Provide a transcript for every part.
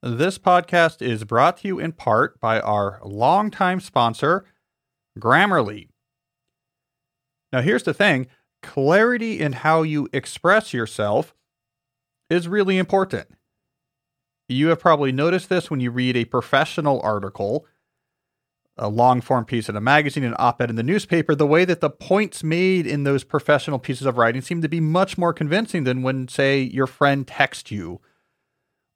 This podcast is brought to you in part by our longtime sponsor, Grammarly. Now, here's the thing clarity in how you express yourself is really important. You have probably noticed this when you read a professional article, a long form piece in a magazine, an op ed in the newspaper. The way that the points made in those professional pieces of writing seem to be much more convincing than when, say, your friend texts you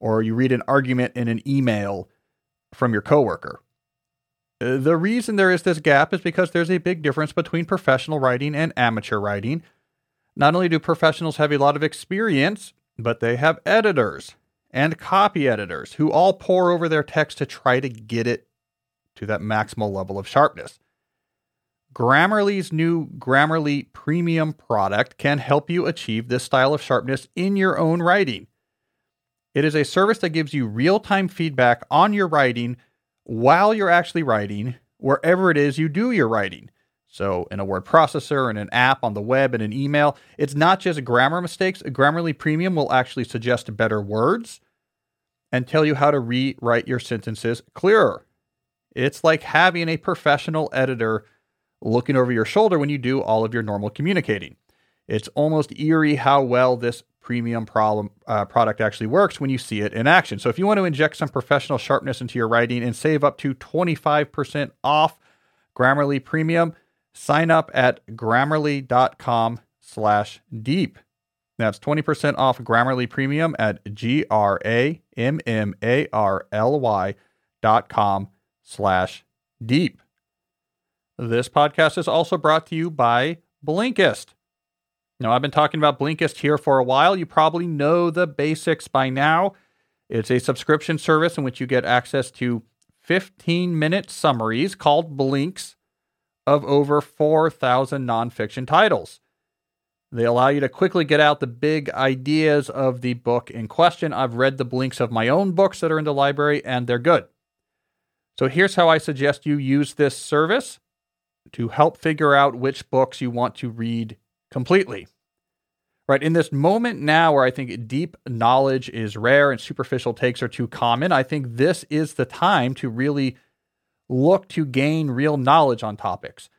or you read an argument in an email from your coworker. Uh, the reason there is this gap is because there's a big difference between professional writing and amateur writing. Not only do professionals have a lot of experience, but they have editors and copy editors who all pore over their text to try to get it to that maximal level of sharpness. Grammarly's new Grammarly Premium product can help you achieve this style of sharpness in your own writing. It is a service that gives you real time feedback on your writing while you're actually writing, wherever it is you do your writing. So, in a word processor, in an app, on the web, in an email, it's not just grammar mistakes. Grammarly Premium will actually suggest better words and tell you how to rewrite your sentences clearer. It's like having a professional editor looking over your shoulder when you do all of your normal communicating. It's almost eerie how well this premium problem, uh, product actually works when you see it in action. So if you want to inject some professional sharpness into your writing and save up to 25% off Grammarly Premium, sign up at grammarly.com slash deep. That's 20% off Grammarly Premium at G-R-A-M-M-A-R-L-Y dot com slash deep. This podcast is also brought to you by Blinkist. Now, I've been talking about Blinkist here for a while. You probably know the basics by now. It's a subscription service in which you get access to 15 minute summaries called Blinks of over 4,000 nonfiction titles. They allow you to quickly get out the big ideas of the book in question. I've read the Blinks of my own books that are in the library, and they're good. So here's how I suggest you use this service to help figure out which books you want to read completely. Right, in this moment now where I think deep knowledge is rare and superficial takes are too common, I think this is the time to really look to gain real knowledge on topics.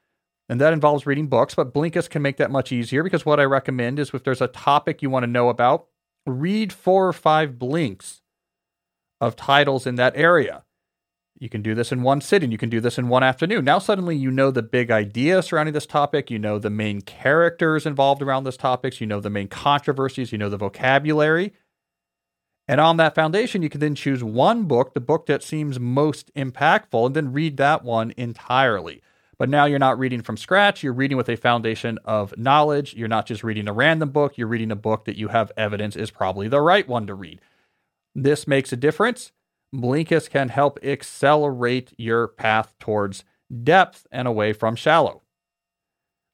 And that involves reading books, but Blinkist can make that much easier because what I recommend is if there's a topic you want to know about, read four or five blinks of titles in that area. You can do this in one sitting. You can do this in one afternoon. Now, suddenly, you know the big idea surrounding this topic. You know the main characters involved around this topics. You know the main controversies. You know the vocabulary. And on that foundation, you can then choose one book, the book that seems most impactful, and then read that one entirely. But now you're not reading from scratch. You're reading with a foundation of knowledge. You're not just reading a random book. You're reading a book that you have evidence is probably the right one to read. This makes a difference. Blinkist can help accelerate your path towards depth and away from shallow.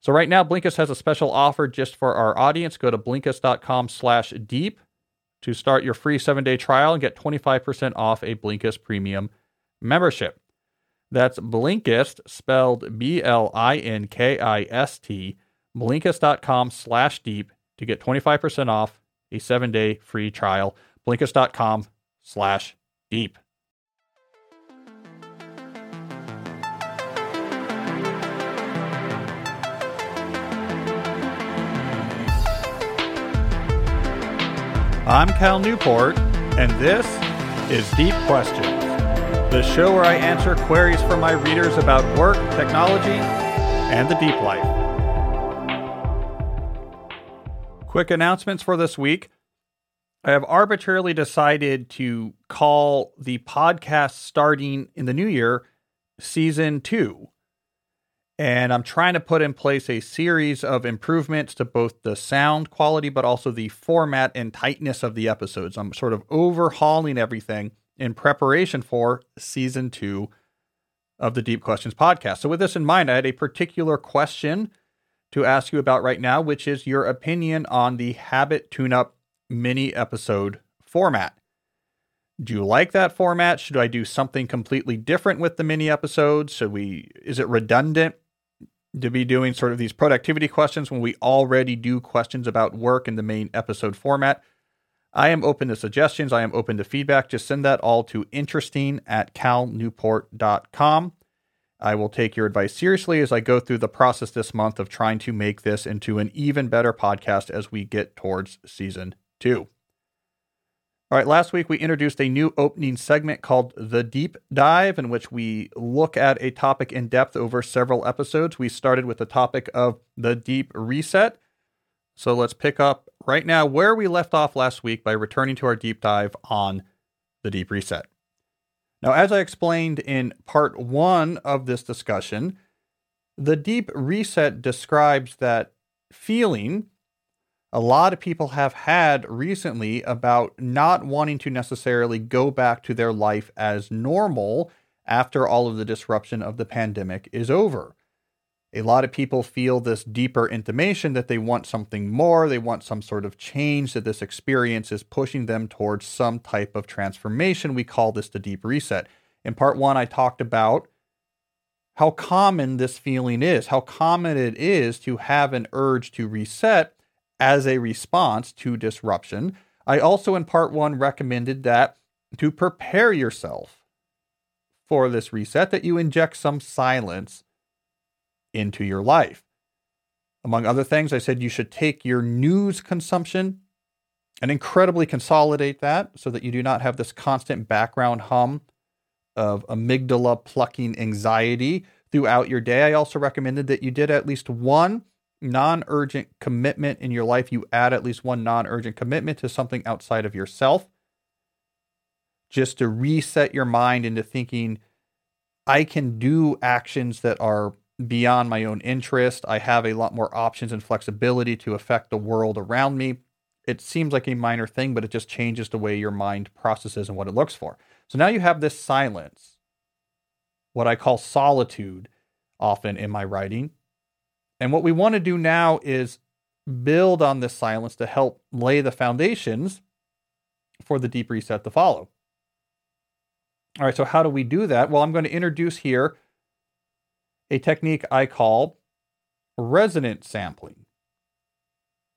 So right now, Blinkist has a special offer just for our audience. Go to Blinkist.com slash deep to start your free seven-day trial and get 25% off a Blinkist premium membership. That's Blinkist, spelled B-L-I-N-K-I-S-T, Blinkist.com slash deep to get 25% off a seven-day free trial. Blinkist.com slash deep. I'm Cal Newport, and this is Deep Questions, the show where I answer queries from my readers about work, technology, and the deep life. Quick announcements for this week. I have arbitrarily decided to call the podcast starting in the new year season two. And I'm trying to put in place a series of improvements to both the sound quality, but also the format and tightness of the episodes. I'm sort of overhauling everything in preparation for season two of the Deep Questions podcast. So, with this in mind, I had a particular question to ask you about right now, which is your opinion on the habit tune up mini episode format. Do you like that format? Should I do something completely different with the mini episodes? Should we is it redundant to be doing sort of these productivity questions when we already do questions about work in the main episode format? I am open to suggestions. I am open to feedback. Just send that all to interesting at calnewport.com. I will take your advice seriously as I go through the process this month of trying to make this into an even better podcast as we get towards season two. All right, last week we introduced a new opening segment called The Deep Dive, in which we look at a topic in depth over several episodes. We started with the topic of the deep reset. So let's pick up right now where we left off last week by returning to our deep dive on the deep reset. Now, as I explained in part one of this discussion, the deep reset describes that feeling a lot of people have had recently about not wanting to necessarily go back to their life as normal after all of the disruption of the pandemic is over. A lot of people feel this deeper intimation that they want something more, they want some sort of change, that this experience is pushing them towards some type of transformation. We call this the deep reset. In part one, I talked about how common this feeling is, how common it is to have an urge to reset as a response to disruption. I also, in part one, recommended that to prepare yourself for this reset, that you inject some silence into your life. Among other things, I said you should take your news consumption and incredibly consolidate that so that you do not have this constant background hum of amygdala plucking anxiety throughout your day. I also recommended that you did at least one non urgent commitment in your life. You add at least one non urgent commitment to something outside of yourself just to reset your mind into thinking, I can do actions that are beyond my own interest. I have a lot more options and flexibility to affect the world around me. It seems like a minor thing, but it just changes the way your mind processes and what it looks for. So now you have this silence, what I call solitude, often in my writing. And what we want to do now is build on this silence to help lay the foundations for the deep reset to follow. All right, so how do we do that? Well, I'm going to introduce here a technique I call resonant sampling.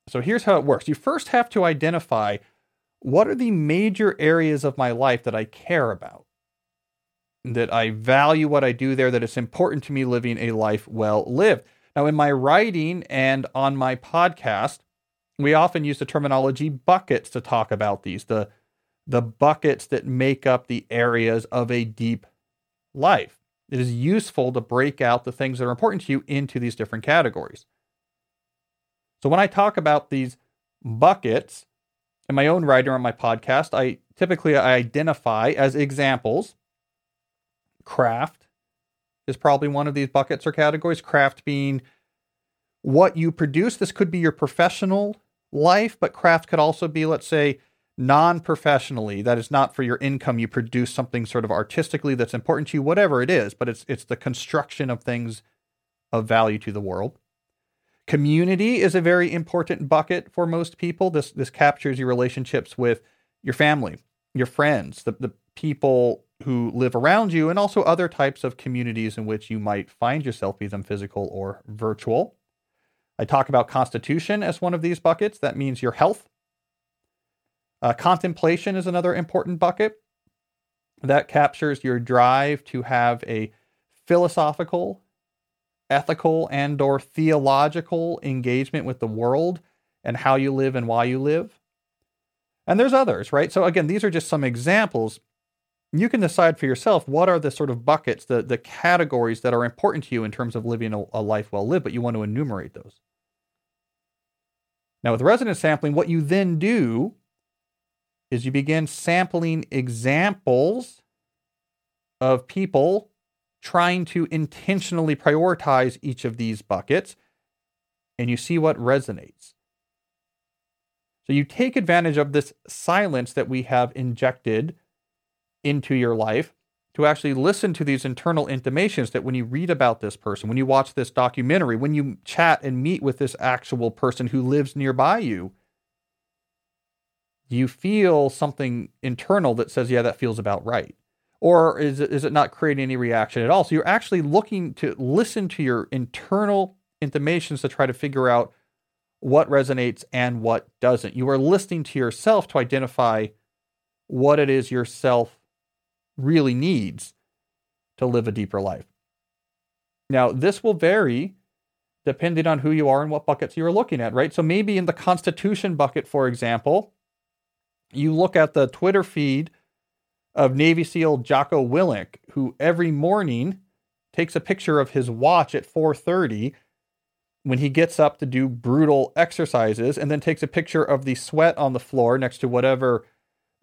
So here's how it works you first have to identify what are the major areas of my life that I care about, that I value what I do there, that it's important to me living a life well lived. Now, in my writing and on my podcast, we often use the terminology buckets to talk about these, the, the buckets that make up the areas of a deep life it is useful to break out the things that are important to you into these different categories. So when I talk about these buckets in my own writing or on my podcast, I typically I identify as examples craft is probably one of these buckets or categories. Craft being what you produce. This could be your professional life, but craft could also be, let's say, non professionally, that is not for your income, you produce something sort of artistically that's important to you, whatever it is, but it's it's the construction of things of value to the world. Community is a very important bucket for most people. This this captures your relationships with your family, your friends, the, the people who live around you, and also other types of communities in which you might find yourself, be them physical or virtual. I talk about constitution as one of these buckets. That means your health, uh, contemplation is another important bucket that captures your drive to have a philosophical, ethical, and or theological engagement with the world and how you live and why you live. And there's others, right? So again, these are just some examples. You can decide for yourself what are the sort of buckets, the, the categories that are important to you in terms of living a, a life well lived, but you want to enumerate those. Now, with resonance sampling, what you then do is you begin sampling examples of people trying to intentionally prioritize each of these buckets and you see what resonates. So you take advantage of this silence that we have injected into your life to actually listen to these internal intimations that when you read about this person, when you watch this documentary, when you chat and meet with this actual person who lives nearby you, you feel something internal that says, yeah, that feels about right? Or is it, is it not creating any reaction at all? So you're actually looking to listen to your internal intimations to try to figure out what resonates and what doesn't. You are listening to yourself to identify what it is yourself really needs to live a deeper life. Now, this will vary depending on who you are and what buckets you are looking at, right? So maybe in the Constitution bucket, for example, you look at the Twitter feed of Navy SEAL Jocko Willink, who every morning takes a picture of his watch at 4:30 when he gets up to do brutal exercises and then takes a picture of the sweat on the floor next to whatever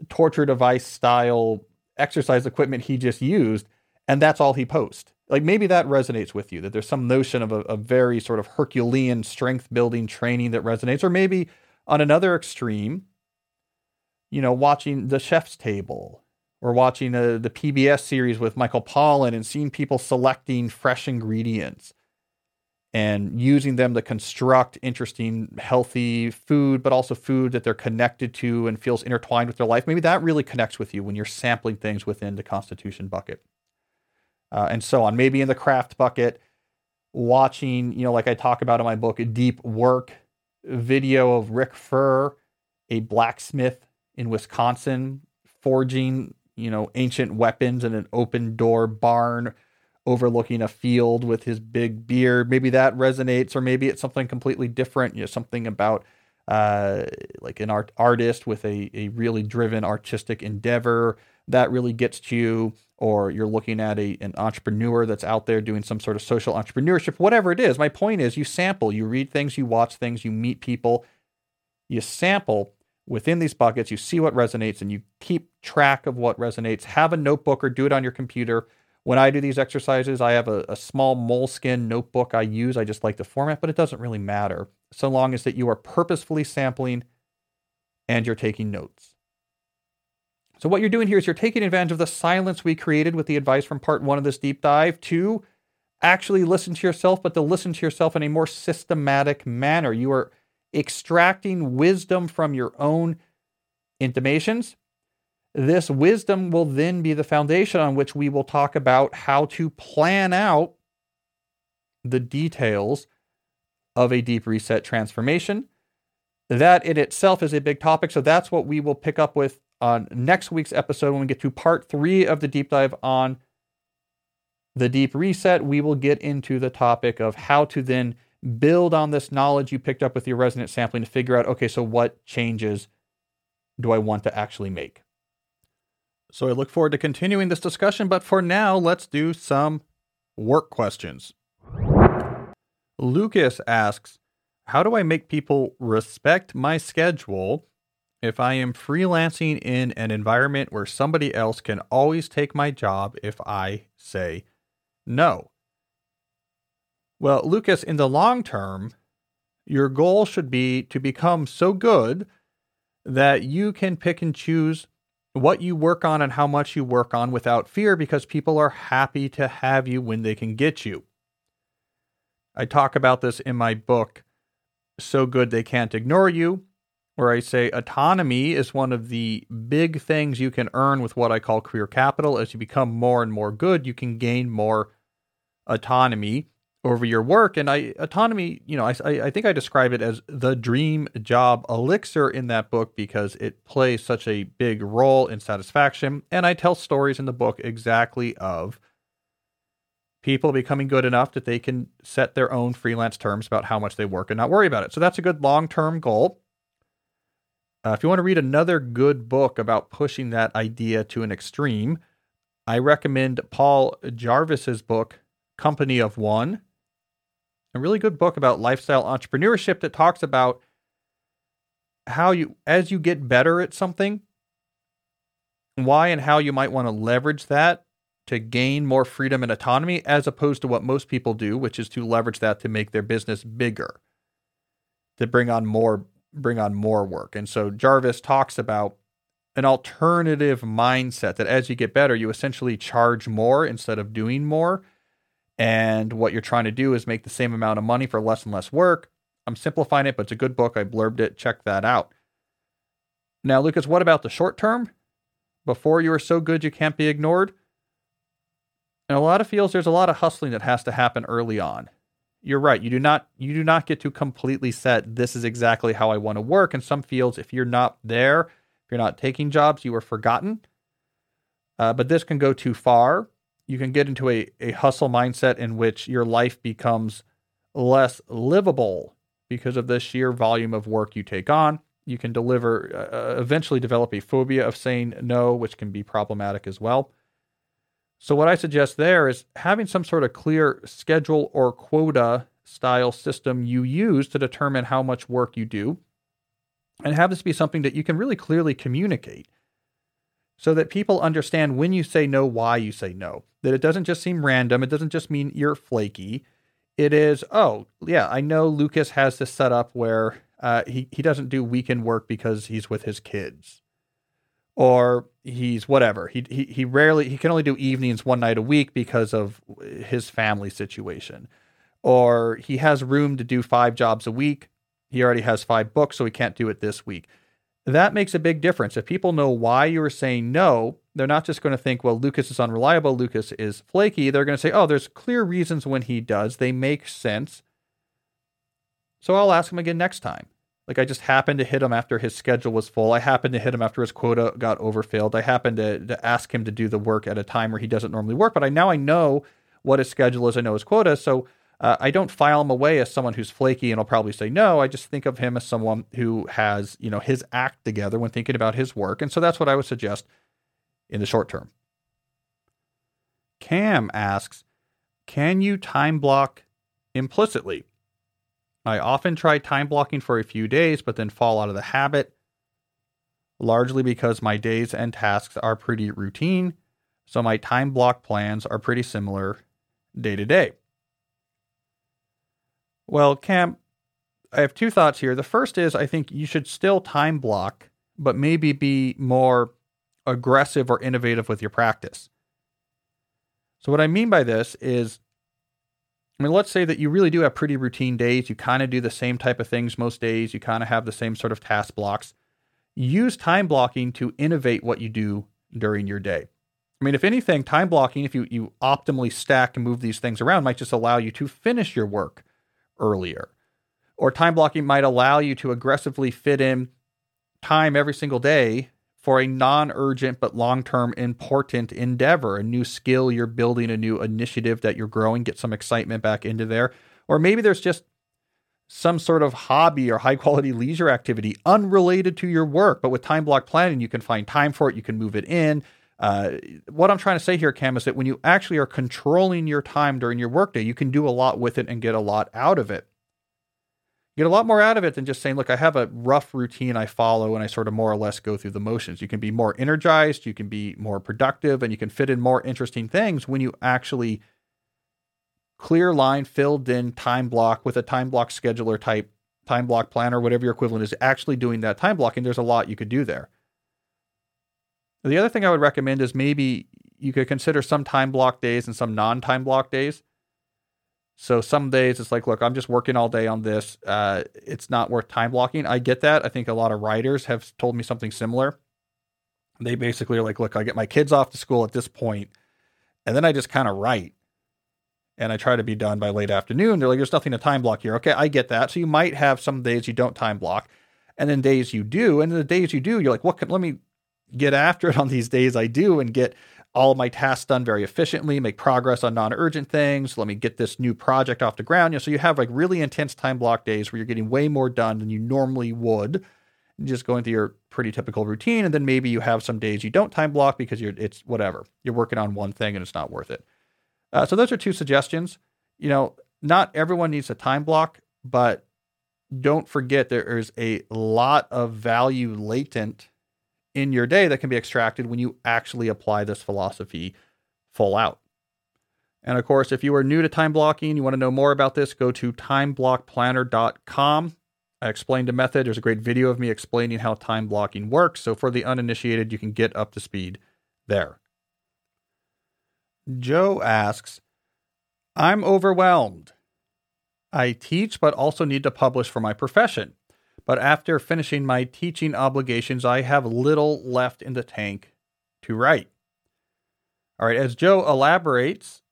torture device style exercise equipment he just used and that's all he posts. Like maybe that resonates with you that there's some notion of a, a very sort of herculean strength building training that resonates or maybe on another extreme you know watching the chef's table or watching uh, the pbs series with michael pollan and seeing people selecting fresh ingredients and using them to construct interesting, healthy food, but also food that they're connected to and feels intertwined with their life. Maybe that really connects with you when you're sampling things within the Constitution bucket. Uh, and so on. Maybe in the craft bucket, watching, you know, like I talk about in my book, a deep work video of Ric Furrer, a blacksmith in Wisconsin, forging, you know, ancient weapons in an open door barn overlooking a field with his big beard. Maybe that resonates, or maybe it's something completely different. You know, something about uh, like an art artist with a, a really driven artistic endeavor that really gets to you, or you're looking at a an entrepreneur that's out there doing some sort of social entrepreneurship, whatever it is. My point is you sample, you read things, you watch things, you meet people, you sample within these buckets, you see what resonates, and you keep track of what resonates. Have a notebook or do it on your computer when I do these exercises, I have a, a small Moleskine notebook I use. I just like the format, but it doesn't really matter so long as that you are purposefully sampling and you're taking notes. So what you're doing here is you're taking advantage of the silence we created with the advice from part one of this deep dive to actually listen to yourself, but to listen to yourself in a more systematic manner. You are extracting wisdom from your own intimations this wisdom will then be the foundation on which we will talk about how to plan out the details of a deep reset transformation. That in itself is a big topic. So that's what we will pick up with on next week's episode when we get to part three of the deep dive on the deep reset. We will get into the topic of how to then build on this knowledge you picked up with your resonance sampling to figure out okay, so what changes do I want to actually make? So I look forward to continuing this discussion, but for now, let's do some work questions. Lucas asks, How do I make people respect my schedule if I am freelancing in an environment where somebody else can always take my job if I say no? Well, Lucas, in the long term, your goal should be to become so good that you can pick and choose what you work on and how much you work on without fear because people are happy to have you when they can get you. I talk about this in my book, So Good They Can't Ignore You, where I say autonomy is one of the big things you can earn with what I call career capital. As you become more and more good, you can gain more autonomy over your work. And I autonomy, you know, I, I think I describe it as the dream job elixir in that book because it plays such a big role in satisfaction. And I tell stories in the book exactly of people becoming good enough that they can set their own freelance terms about how much they work and not worry about it. So that's a good long term goal. Uh, if you want to read another good book about pushing that idea to an extreme, I recommend Paul Jarvis's book, Company of One a really good book about lifestyle entrepreneurship that talks about how you, as you get better at something, why and how you might want to leverage that to gain more freedom and autonomy, as opposed to what most people do, which is to leverage that to make their business bigger, to bring on more, bring on more work. And so Jarvis talks about an alternative mindset that as you get better, you essentially charge more instead of doing more and what you're trying to do is make the same amount of money for less and less work. I'm simplifying it, but it's a good book. I blurbed it. Check that out. Now, Lucas, what about the short term? Before you are so good you can't be ignored. In a lot of fields, there's a lot of hustling that has to happen early on. you're right. You do not you do not get to completely set this is exactly how I want to work. In some fields, if you're not there, if you're not taking jobs, you are forgotten. Uh, but this can go too far. You can get into a, a hustle mindset in which your life becomes less livable because of the sheer volume of work you take on. You can deliver, uh, uh eventually develop a phobia of saying no, which can be problematic as well. So, what I suggest there is having some sort of clear schedule or quota style system you use to determine how much work you do, and have this be something that you can really clearly communicate so that people understand when you say no, why you say no. That it doesn't just seem random, it doesn't just mean you're flaky. It is, oh, yeah, I know Lucas has this set up where uh, he, he doesn't do weekend work because he's with his kids or he's whatever. He, he he rarely he can only do evenings one night a week because of his family situation. Or he has room to do five jobs a week. He already has five books, so he can't do it this week. That makes a big difference. If people know why you are saying no, they're not just going to think, well, Lucas is unreliable, Lucas is flaky. They're going to say, oh, there's clear reasons when he does. They make sense. So I'll ask him again next time. Like I just happened to hit him after his schedule was full. I happened to hit him after his quota got overfilled. I happened to, to ask him to do the work at a time where he doesn't normally work. But I now I know what his schedule is. I know his quota. So uh, I don't file him away as someone who's flaky and I'll probably say no. I just think of him as someone who has you know his act together when thinking about his work. And so that's what I would suggest in the short term. Cam asks, can you time block implicitly? I often try time blocking for a few days, but then fall out of the habit, largely because my days and tasks are pretty routine. So my time block plans are pretty similar day to day. Well, Cam, I have two thoughts here. The first is I think you should still time block, but maybe be more aggressive or innovative with your practice. So, what I mean by this is I mean, let's say that you really do have pretty routine days. You kind of do the same type of things most days. You kind of have the same sort of task blocks. Use time blocking to innovate what you do during your day. I mean, if anything, time blocking, if you, you optimally stack and move these things around, might just allow you to finish your work earlier. Or time blocking might allow you to aggressively fit in time every single day for a non urgent but long term important endeavor, a new skill you're building, a new initiative that you're growing, get some excitement back into there. Or maybe there's just some sort of hobby or high quality leisure activity unrelated to your work, but with time block planning, you can find time for it, you can move it in. Uh, what I'm trying to say here, Cam, is that when you actually are controlling your time during your workday, you can do a lot with it and get a lot out of it get a lot more out of it than just saying, look, I have a rough routine I follow and I sort of more or less go through the motions. You can be more energized, you can be more productive, and you can fit in more interesting things when you actually clear line, filled in time block with a time block scheduler type time block planner, whatever your equivalent is, actually doing that time blocking. There's a lot you could do there. The other thing I would recommend is maybe you could consider some time block days and some non time block days. So some days it's like, look, I'm just working all day on this. Uh, it's not worth time blocking. I get that. I think a lot of writers have told me something similar. They basically are like, look, I get my kids off to school at this point, and then I just kind of write. And I try to be done by late afternoon. They're like, there's nothing to time block here. Okay, I get that. So you might have some days you don't time block, and then days you do. And the days you do, you're like, what can let me get after it on these days I do and get all my tasks done very efficiently, make progress on non-urgent things. Let me get this new project off the ground. You know, so you have like really intense time block days where you're getting way more done than you normally would, just going through your pretty typical routine. And then maybe you have some days you don't time block because you're it's whatever you're working on one thing and it's not worth it. Uh, so those are two suggestions. You know, not everyone needs a time block, but don't forget there is a lot of value latent in your day that can be extracted when you actually apply this philosophy full out. And of course, if you are new to time blocking, you want to know more about this, go to timeblockplanner.com. I explained a method. There's a great video of me explaining how time blocking works. So for the uninitiated, you can get up to speed there. Joe asks, I'm overwhelmed. I teach, but also need to publish for my profession but after finishing my teaching obligations, I have little left in the tank to write. All right, as Joe elaborates,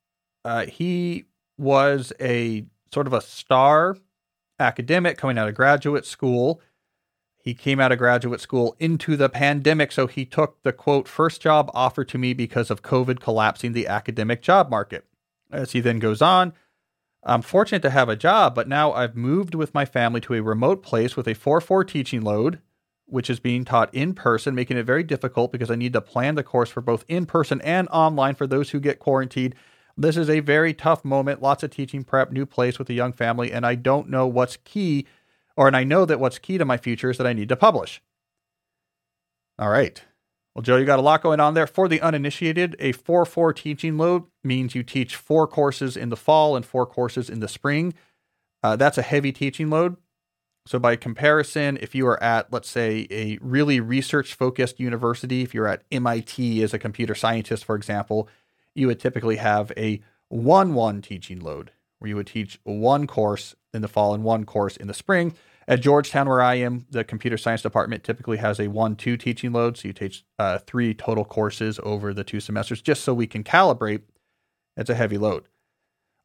uh, he was a sort of a star academic coming out of graduate school. He came out of graduate school into the pandemic, so he took the quote, first job offered to me because of COVID collapsing the academic job market. As he then goes on, I'm fortunate to have a job, but now I've moved with my family to a remote place with a 4 4 teaching load, which is being taught in person, making it very difficult because I need to plan the course for both in person and online for those who get quarantined. This is a very tough moment, lots of teaching prep, new place with a young family, and I don't know what's key, or and I know that what's key to my future is that I need to publish. All right. Well, Joe, you got a lot going on there. For the uninitiated, a 4 4 teaching load means you teach four courses in the fall and four courses in the spring. Uh, that's a heavy teaching load. So, by comparison, if you are at, let's say, a really research focused university, if you're at MIT as a computer scientist, for example, you would typically have a 1 1 teaching load where you would teach one course in the fall and one course in the spring. At Georgetown, where I am, the computer science department typically has a 1 2 teaching load. So, you teach uh, three total courses over the two semesters just so we can calibrate. It's a heavy load.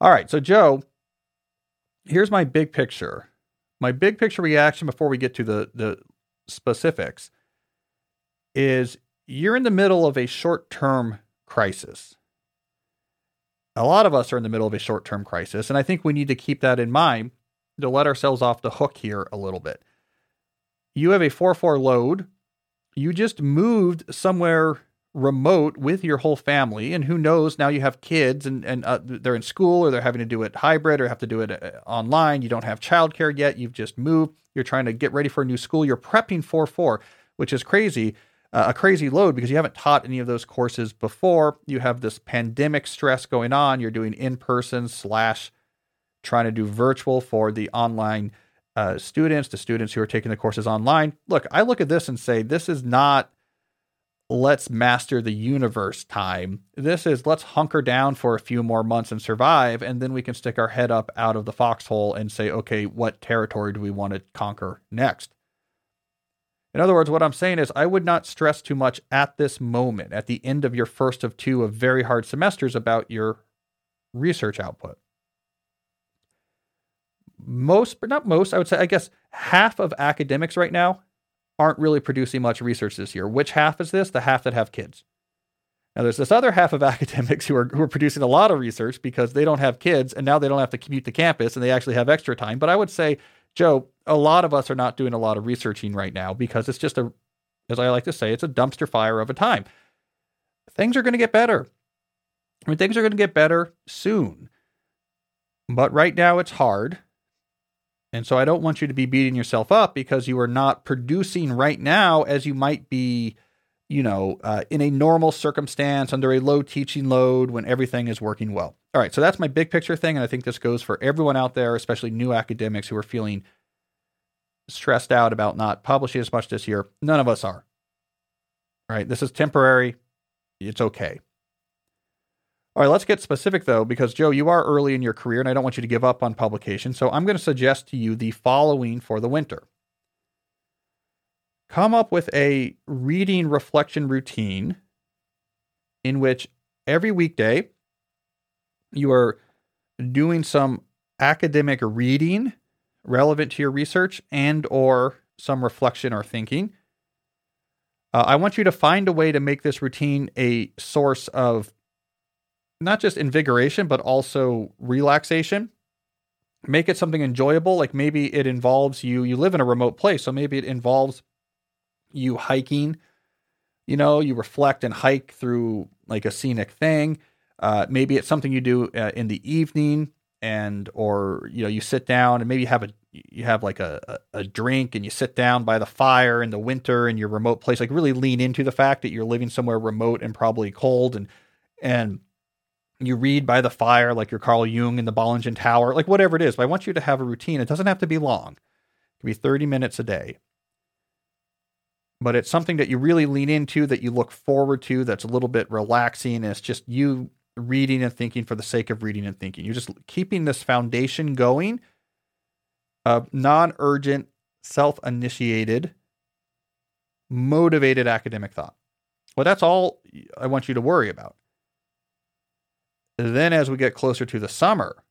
All right. So, Joe, here's my big picture my big picture reaction before we get to the the specifics is you're in the middle of a short-term crisis. A lot of us are in the middle of a short-term crisis, and I think we need to keep that in mind to let ourselves off the hook here a little bit. You have a 4-4 load. You just moved somewhere remote with your whole family and who knows now you have kids and, and uh, they're in school or they're having to do it hybrid or have to do it uh, online. You don't have childcare yet. You've just moved. You're trying to get ready for a new school. You're prepping for four which is crazy uh, a crazy load because you haven't taught any of those courses before. You have this pandemic stress going on. You're doing in person slash trying to do virtual for the online uh, students the students who are taking the courses online look i look at this and say this is not let's master the universe time. This is let's hunker down for a few more months and survive, and then we can stick our head up out of the foxhole and say, okay, what territory do we want to conquer next? In other words, what I'm saying is, I would not stress too much at this moment, at the end of your first of two of very hard semesters, about your research output. Most, but not most, I would say, I guess half of academics right now aren't really producing much research this year. Which half is this? The half that have kids. Now, there's this other half of academics who are, who are producing a lot of research because they don't have kids and now they don't have to commute to campus and they actually have extra time. But I would say, Joe, a lot of us are not doing a lot of researching right now because it's just a, as I like to say, it's a dumpster fire of a time. Things are going to get better. I mean, things are going to get better soon. But right now it's hard. And so I don't want you to be beating yourself up because you are not producing right now as you might be, you know, uh, in a normal circumstance under a low teaching load when everything is working well. All right, so that's my big picture thing. And I think this goes for everyone out there, especially new academics who are feeling stressed out about not publishing as much this year. None of us are. All right, this is temporary. It's okay. All right, let's get specific though, because Joe, you are early in your career and I don't want you to give up on publication. So I'm going to suggest to you the following for the winter. Come up with a reading reflection routine in which every weekday you are doing some academic reading relevant to your research and or some reflection or thinking. Uh, I want you to find a way to make this routine a source of not just invigoration, but also relaxation. Make it something enjoyable. Like maybe it involves you, you live in a remote place, so maybe it involves you hiking. You know, you reflect and hike through like a scenic thing. Uh, maybe it's something you do uh, in the evening and or you know you sit down and maybe you have a you have like a, a, a drink and you sit down by the fire in the winter in your remote place like really lean into the fact that you're living somewhere remote and probably cold and and you read by the fire like you're Carl Jung in the Bollingen Tower, like whatever it is. But I want you to have a routine. It doesn't have to be long. It can be 30 minutes a day. But it's something that you really lean into, that you look forward to, that's a little bit relaxing. It's just you reading and thinking for the sake of reading and thinking. You're just keeping this foundation going of non urgent, self initiated, motivated academic thought. Well, that's all I want you to worry about. Then, as we get closer to the summer,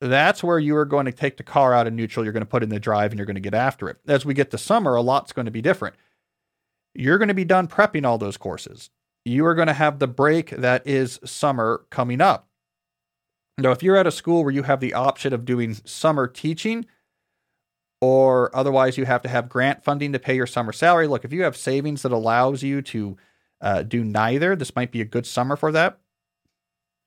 that's where you are going to take the car out of neutral. You're going to put in the drive and you're going to get after it. As we get to summer, a lot's going to be different. You're going to be done prepping all those courses. You are going to have the break that is summer coming up. Now, if you're at a school where you have the option of doing summer teaching, or otherwise you have to have grant funding to pay your summer salary, look, if you have savings that allows you to uh, do neither, this might be a good summer for that.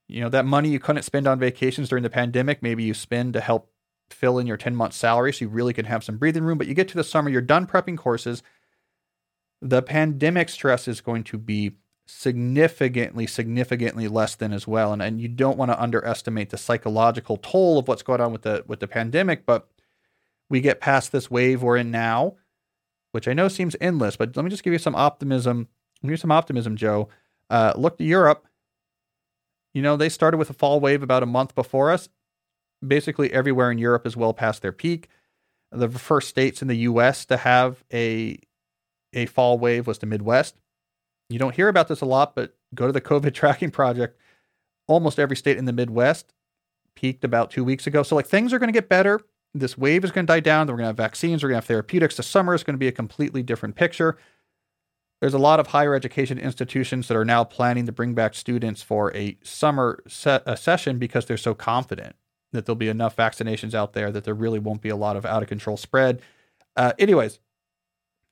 You know, that money you couldn't spend on vacations during the pandemic, maybe you spend to help fill in your 10 month salary so you really can have some breathing room. But you get to the summer, you're done prepping courses. The pandemic stress is going to be significantly, significantly less than as well. And, and you don't want to underestimate the psychological toll of what's going on with the with the pandemic. But we get past this wave we're in now, which I know seems endless, but let me just give you some optimism. Give you some optimism, Joe. Uh, look to Europe. You know, they started with a fall wave about a month before us. Basically, everywhere in Europe is well past their peak. The first states in the U.S. to have a a fall wave was the Midwest. You don't hear about this a lot, but go to the COVID tracking project. Almost every state in the Midwest peaked about two weeks ago. So, like, things are going to get better. This wave is going to die down. We're going to have vaccines. We're going to have therapeutics. The summer is going to be a completely different picture. There's a lot of higher education institutions that are now planning to bring back students for a summer se- a session because they're so confident that there'll be enough vaccinations out there that there really won't be a lot of out of control spread. Uh, anyways,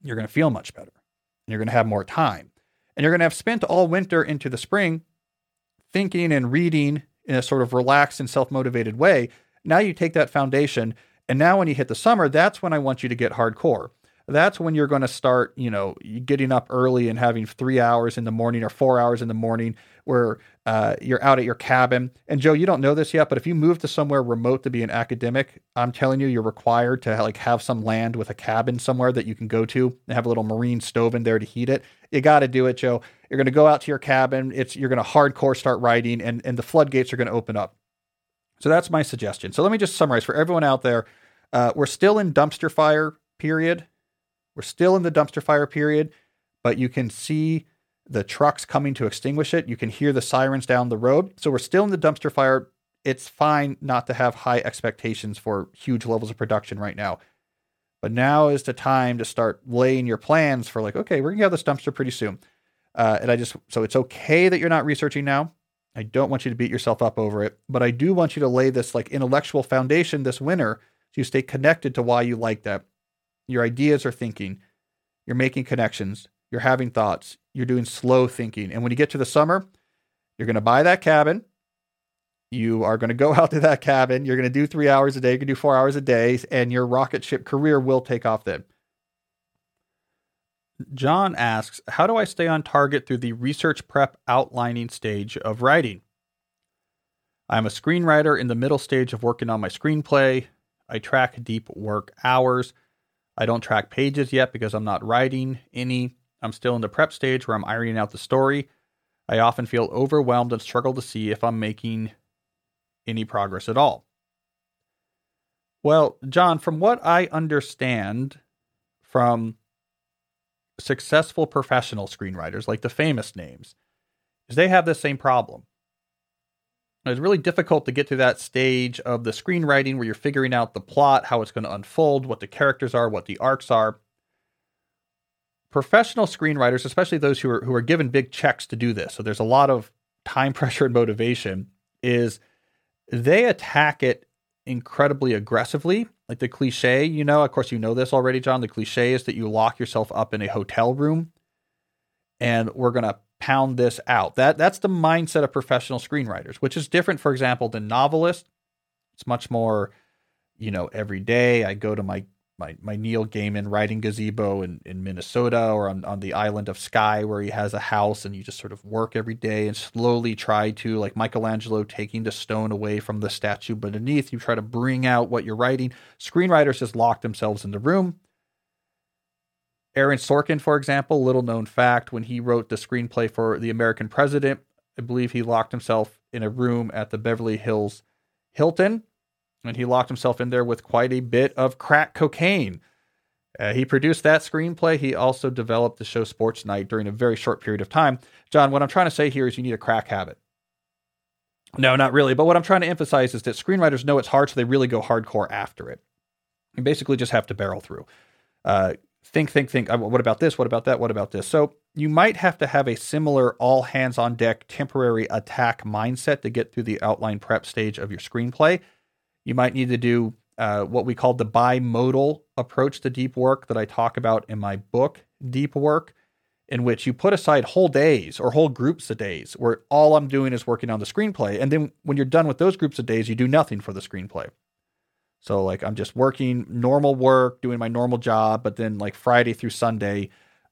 you're going to feel much better. And you're going to have more time. And you're going to have spent all winter into the spring thinking and reading in a sort of relaxed and self motivated way. Now you take that foundation. And now when you hit the summer, that's when I want you to get hardcore that's when you're going to start, you know, getting up early and having three hours in the morning or four hours in the morning where uh, you're out at your cabin. And Joe, you don't know this yet, but if you move to somewhere remote to be an academic, I'm telling you, you're required to like have some land with a cabin somewhere that you can go to and have a little marine stove in there to heat it. You got to do it, Joe. You're going to go out to your cabin. It's you're going to hardcore start writing, and and the floodgates are going to open up. So that's my suggestion. So let me just summarize for everyone out there. Uh, we're still in dumpster fire period. We're still in the dumpster fire period, but you can see the trucks coming to extinguish it. You can hear the sirens down the road. So we're still in the dumpster fire. It's fine not to have high expectations for huge levels of production right now. But now is the time to start laying your plans for like, okay, we're gonna have this dumpster pretty soon. Uh, and I just so it's okay that you're not researching now. I don't want you to beat yourself up over it, but I do want you to lay this like intellectual foundation this winter so you stay connected to why you like that your ideas are thinking, you're making connections, you're having thoughts, you're doing slow thinking. And when you get to the summer, you're going to buy that cabin. You are going to go out to that cabin. You're going to do three hours a day. You can do four hours a day, and your rocket ship career will take off then. John asks, How do I stay on target through the research prep outlining stage of writing? I'm a screenwriter in the middle stage of working on my screenplay. I track deep work hours. I don't track pages yet because I'm not writing any. I'm still in the prep stage where I'm ironing out the story. I often feel overwhelmed and struggle to see if I'm making any progress at all. Well, John, from what I understand from successful professional screenwriters, like the famous names, is they have the same problem. It's really difficult to get to that stage of the screenwriting where you're figuring out the plot, how it's going to unfold, what the characters are, what the arcs are. Professional screenwriters, especially those who are who are given big checks to do this, so there's a lot of time pressure and motivation, is they attack it incredibly aggressively. Like the cliche, you know, of course you know this already, John. The cliche is that you lock yourself up in a hotel room and we're to pound this out. That that's the mindset of professional screenwriters, which is different, for example, than novelists. It's much more, you know, every day I go to my my, my Neil Gaiman writing gazebo in, in Minnesota or on, on the island of Skye where he has a house and you just sort of work every day and slowly try to, like Michelangelo taking the stone away from the statue beneath, you try to bring out what you're writing. Screenwriters just lock themselves in the room Aaron Sorkin, for example, little known fact, when he wrote the screenplay for The American President, I believe he locked himself in a room at the Beverly Hills Hilton, and he locked himself in there with quite a bit of crack cocaine. Uh, he produced that screenplay. He also developed the show Sports Night during a very short period of time. John, what I'm trying to say here is you need a crack habit. No, not really. But what I'm trying to emphasize is that screenwriters know it's hard, so they really go hardcore after it. You basically just have to barrel through. Uh, think, think, think. Uh, what about this? What about that? What about this? So you might have to have a similar all hands on deck temporary attack mindset to get through the outline prep stage of your screenplay. You might need to do uh, what we call the bimodal approach to deep work that I talk about in my book, Deep Work, in which you put aside whole days or whole groups of days where all I'm doing is working on the screenplay. And then when you're done with those groups of days, you do nothing for the screenplay. So like I'm just working normal work, doing my normal job, but then like Friday through Sunday,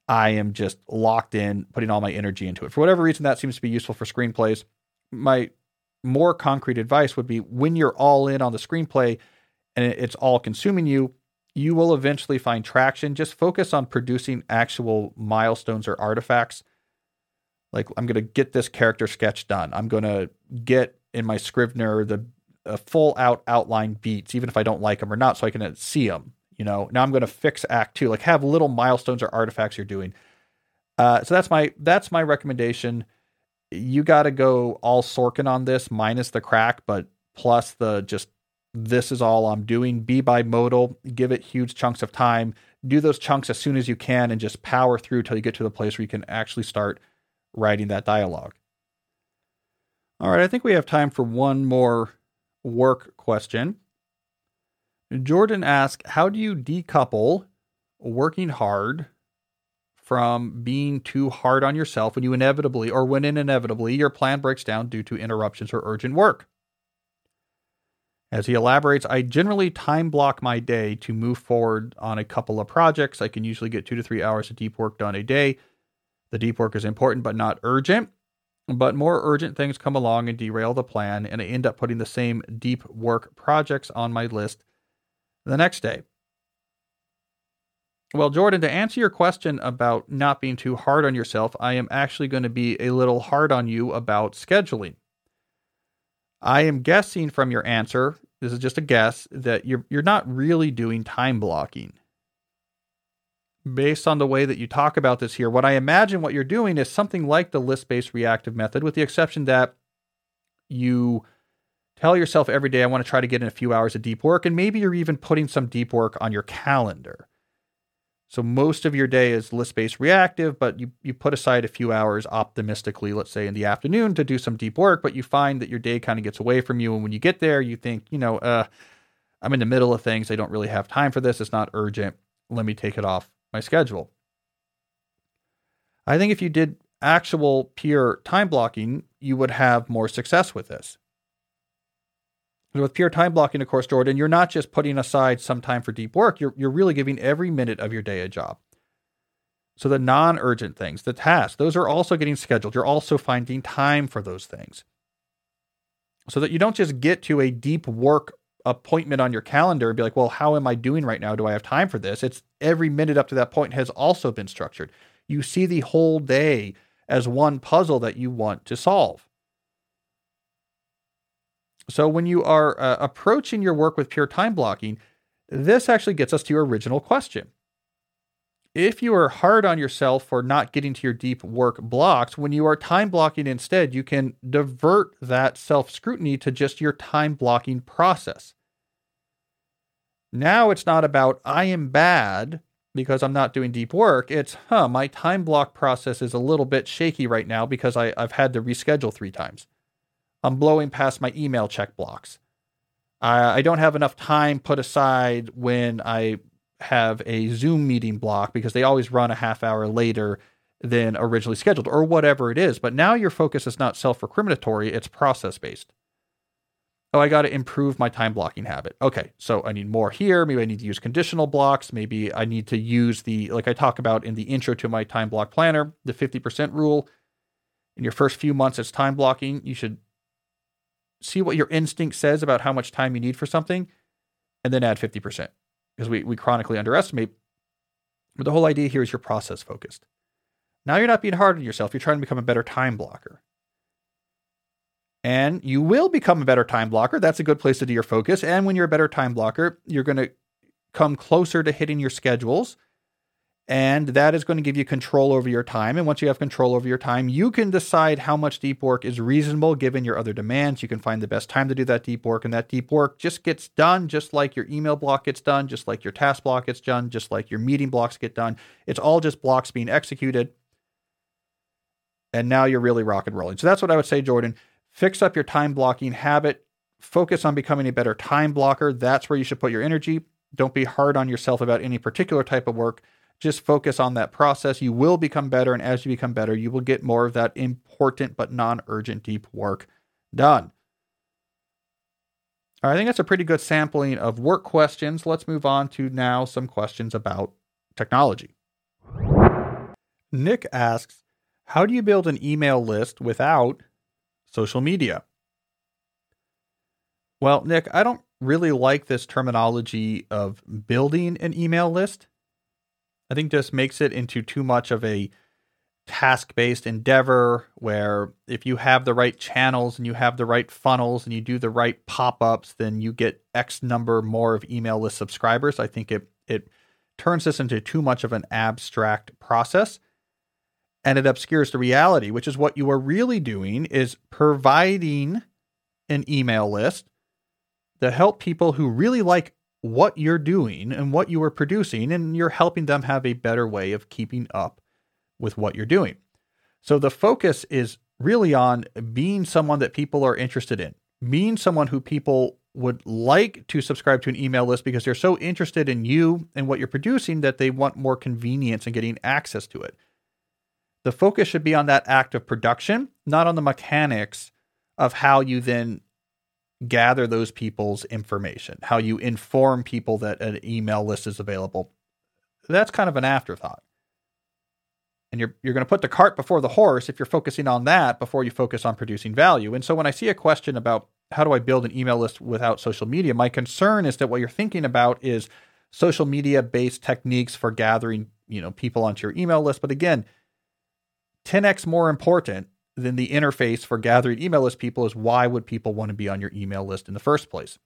I am just locked in, putting all my energy into it. For whatever reason, that seems to be useful for screenplays. My more concrete advice would be when you're all in on the screenplay and it's all consuming you, you will eventually find traction. Just focus on producing actual milestones or artifacts. Like I'm going to get this character sketch done. I'm going to get in my Scrivener the a full out outline beats, even if I don't like them or not, so I can see them. You know, now I'm going to fix Act Two. Like have little milestones or artifacts you're doing. Uh, so that's my that's my recommendation. You got to go all Sorkin on this, minus the crack, but plus the just this is all I'm doing. Be bimodal, give it huge chunks of time. Do those chunks as soon as you can, and just power through till you get to the place where you can actually start writing that dialogue. All right, I think we have time for one more work question. Jordan asks, How do you decouple working hard from being too hard on yourself when you inevitably, or when inevitably, your plan breaks down due to interruptions or urgent work? As he elaborates, I generally time block my day to move forward on a couple of projects. I can usually get two to three hours of deep work done a day. The deep work is important but not urgent. But more urgent things come along and derail the plan, and I end up putting the same deep work projects on my list the next day. Well, Jordan, to answer your question about not being too hard on yourself, I am actually going to be a little hard on you about scheduling. I am guessing from your answer, this is just a guess, that you're you're not really doing time blocking based on the way that you talk about this here, what I imagine what you're doing is something like the list based reactive method, with the exception that you tell yourself every day, I want to try to get in a few hours of deep work. And maybe you're even putting some deep work on your calendar. So most of your day is list based reactive, but you, you put aside a few hours optimistically, let's say in the afternoon, to do some deep work. But you find that your day kind of gets away from you. And when you get there, you think, you know, uh, I'm in the middle of things. I don't really have time for this. It's not urgent. Let me take it off my schedule. I think if you did actual pure time blocking, you would have more success with this. with pure time blocking, of course, Jordan, you're not just putting aside some time for deep work, you're, you're really giving every minute of your day a job. So the non urgent things, the tasks, those are also getting scheduled. You're also finding time for those things. So that you don't just get to a deep work appointment on your calendar and be like, well, how am I doing right now? Do I have time for this? It's every minute up to that point has also been structured. You see the whole day as one puzzle that you want to solve. So when you are uh, approaching your work with pure time blocking, this actually gets us to your original question. If you are hard on yourself for not getting to your deep work blocks, when you are time blocking instead, you can divert that self scrutiny to just your time blocking process. Now it's not about I am bad because I'm not doing deep work. It's, huh, my time block process is a little bit shaky right now because I, I've had to reschedule three times. I'm blowing past my email check blocks. I, I don't have enough time put aside when I have a Zoom meeting block because they always run a half hour later than originally scheduled or whatever it is. But now your focus is not self recriminatory, it's process based. Oh, I got to improve my time blocking habit. Okay, so I need more here. Maybe I need to use conditional blocks. Maybe I need to use the, like I talk about in the intro to my time block planner, the 50% rule. In your first few months, it's time blocking. You should see what your instinct says about how much time you need for something and then add 50% because we, we chronically underestimate. But the whole idea here is you're process focused. Now you're not being hard on yourself. You're trying to become a better time blocker and you will become a better time blocker. That's a good place to do your focus. And when you're a better time blocker, you're going to come closer to hitting your schedules. And that is going to give you control over your time. And once you have control over your time, you can decide how much deep work is reasonable given your other demands. You can find the best time to do that deep work. And that deep work just gets done just like your email block gets done, just like your task block gets done, just like your meeting blocks get done. It's all just blocks being executed. And now you're really rock and rolling. So that's what I would say, Jordan. Fix up your time blocking habit. Focus on becoming a better time blocker. That's where you should put your energy. Don't be hard on yourself about any particular type of work just focus on that process. You will become better. And as you become better, you will get more of that important but non urgent deep work done. All right, I think that's a pretty good sampling of work questions. Let's move on to now some questions about technology. Nick asks How do you build an email list without social media? Well, Nick, I don't really like this terminology of building an email list. I think just makes it into too much of a task based endeavor where if you have the right channels and you have the right funnels and you do the right pop ups, then you get X number more of email list subscribers. I think it, it turns this into too much of an abstract process and it obscures the reality, which is what you are really doing is providing an email list to help people who really like what you're doing and what you are producing, and you're helping them have a better way of keeping up with what you're doing. So the focus is really on being someone that people are interested in, being someone who people would like to subscribe to an email list because they're so interested in you and what you're producing that they want more convenience in getting access to it. The focus should be on that act of production, not on the mechanics of how you then gather those people's information, how you inform people that an email list is available. That's kind of an afterthought. And you're you're going to put the cart before the horse if you're focusing on that before you focus on producing value. And so when I see a question about how do I build an email list without social media, my concern is that what you're thinking about is social media based techniques for gathering, you know, people onto your email list. But again, 10x more important then the interface for gathering email list people is why would people want to be on your email list in the first place?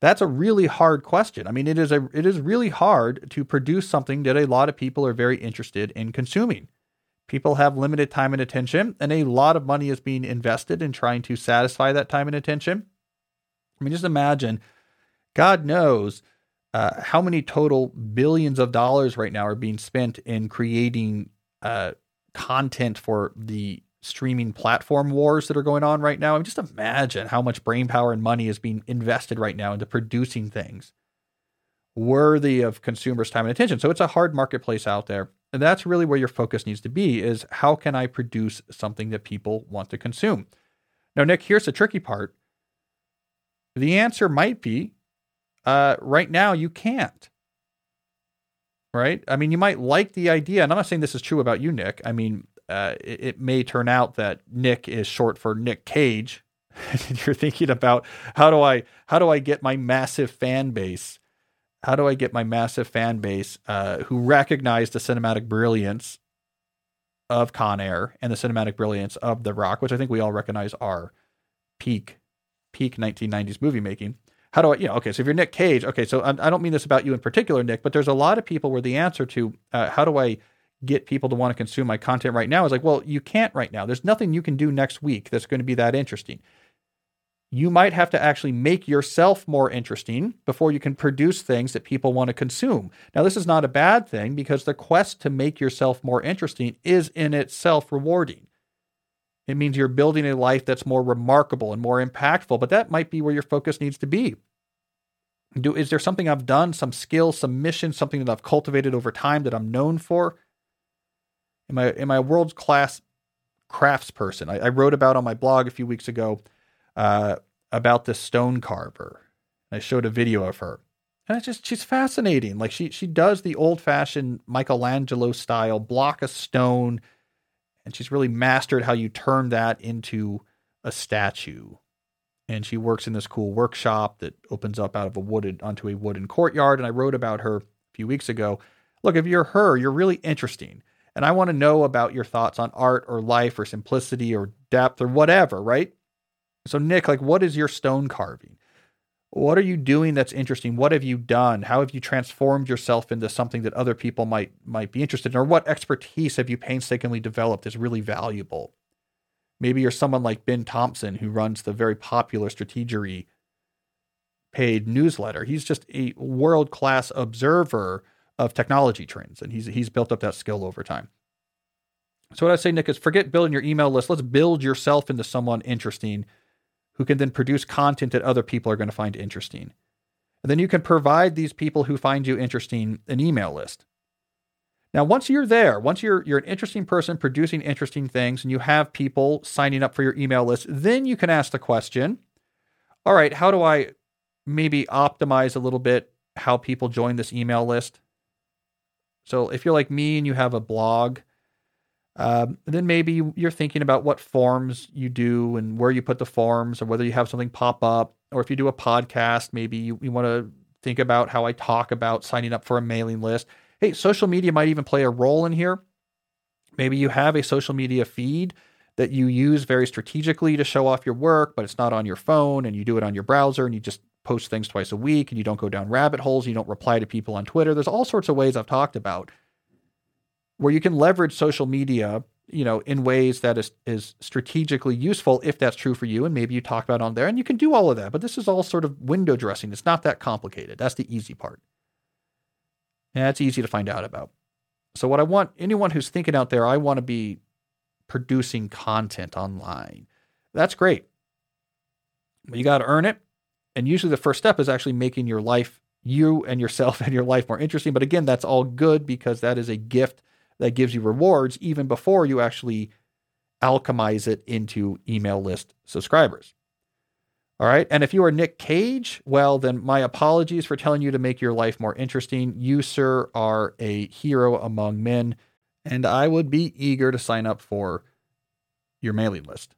That's a really hard question. I mean, it is a it is really hard to produce something that a lot of people are very interested in consuming. People have limited time and attention, and a lot of money is being invested in trying to satisfy that time and attention. I mean, just imagine, God knows uh, how many total billions of dollars right now are being spent in creating uh, content for the streaming platform wars that are going on right now. I mean, just imagine how much brain power and money is being invested right now into producing things worthy of consumers' time and attention. So it's a hard marketplace out there. And that's really where your focus needs to be is how can I produce something that people want to consume? Now, Nick, here's the tricky part. The answer might be uh, right now you can't. Right? I mean, you might like the idea, and I'm not saying this is true about you, Nick. I mean, uh, it, it, may turn out that Nick is short for Nick Cage. You're thinking about how do I how do I get my massive fan base? How do I get my massive fan base uh, who recognize the cinematic brilliance of Con Air and the cinematic brilliance of The Rock, which I think we all recognize are peak peak 1990s movie making. How do I, you know, okay, so if you're Nick Cage, okay, so I, I don't mean this about you in particular, Nick, but there's a lot of people where the answer to uh, how do I get people to want to consume my content right now is like, well, you can't right now. There's nothing you can do next week that's going to be that interesting. You might have to actually make yourself more interesting before you can produce things that people want to consume. Now, this is not a bad thing because the quest to make yourself more interesting is in itself rewarding. It means you're building a life that's more remarkable and more impactful, but that might be where your focus needs to be. Do, is there something I've done, some skill, some mission, something that I've cultivated over time that I'm known for? Am I am I a world class crafts person? I, I, wrote about on my blog a few weeks ago uh, about this stone carver. I showed a video of her, and it's just she's fascinating. Like she she does the old fashioned Michelangelo style block a stone, and she's really mastered how you turn that into a statue. And she works in this cool workshop that opens up out of a wooded onto a wooden courtyard. And I wrote about her a few weeks ago. Look, if you're her, you're really interesting and I want to know about your thoughts on art or life or simplicity or depth or whatever, right? So, Nick, like, what is your stone carving? What are you doing that's interesting? What have you done? How have you transformed yourself into something that other people might might be interested in? Or what expertise have you painstakingly developed is really valuable? Maybe you're someone like Ben Thompson who runs the very popular Stratechery paid newsletter. He's just a world-class observer of technology trends and he's he's built up that skill over time. So what I say Nick is forget building your email list. Let's build yourself into someone interesting who can then produce content that other people are going to find interesting. And then you can provide these people who find you interesting an email list. Now, once you're there, once you're you're an interesting person producing interesting things and you have people signing up for your email list, then you can ask the question, all right, how do I maybe optimize a little bit how people join this email list? So if you're like me and you have a blog, um, then maybe you're thinking about what forms you do and where you put the forms, or whether you have something pop up, or if you do a podcast, maybe you, you want to think about how I talk about signing up for a mailing list. Hey, social media might even play a role in here. Maybe you have a social media feed that you use very strategically to show off your work, but it's not on your phone and you do it on your browser and you just post things twice a week and you don't go down rabbit holes, you don't reply to people on Twitter. There's all sorts of ways I've talked about where you can leverage social media, you know, in ways that is is strategically useful if that's true for you, and maybe you talk about on there, and you can do all of that. But this is all sort of window dressing. It's not that complicated. That's the easy part. And that's easy to find out about. So what I want anyone who's thinking out there, I want to be producing content online. That's great. But you got to earn it. And usually the first step is actually making your life, you and yourself and your life more interesting. But again, that's all good because that is a gift that gives you rewards even before you actually alchemize it into email list subscribers. All right. And if you are Nick Cage, well, then my apologies for telling you to make your life more interesting. You, sir, are a hero among men, and I would be eager to sign up for your mailing list.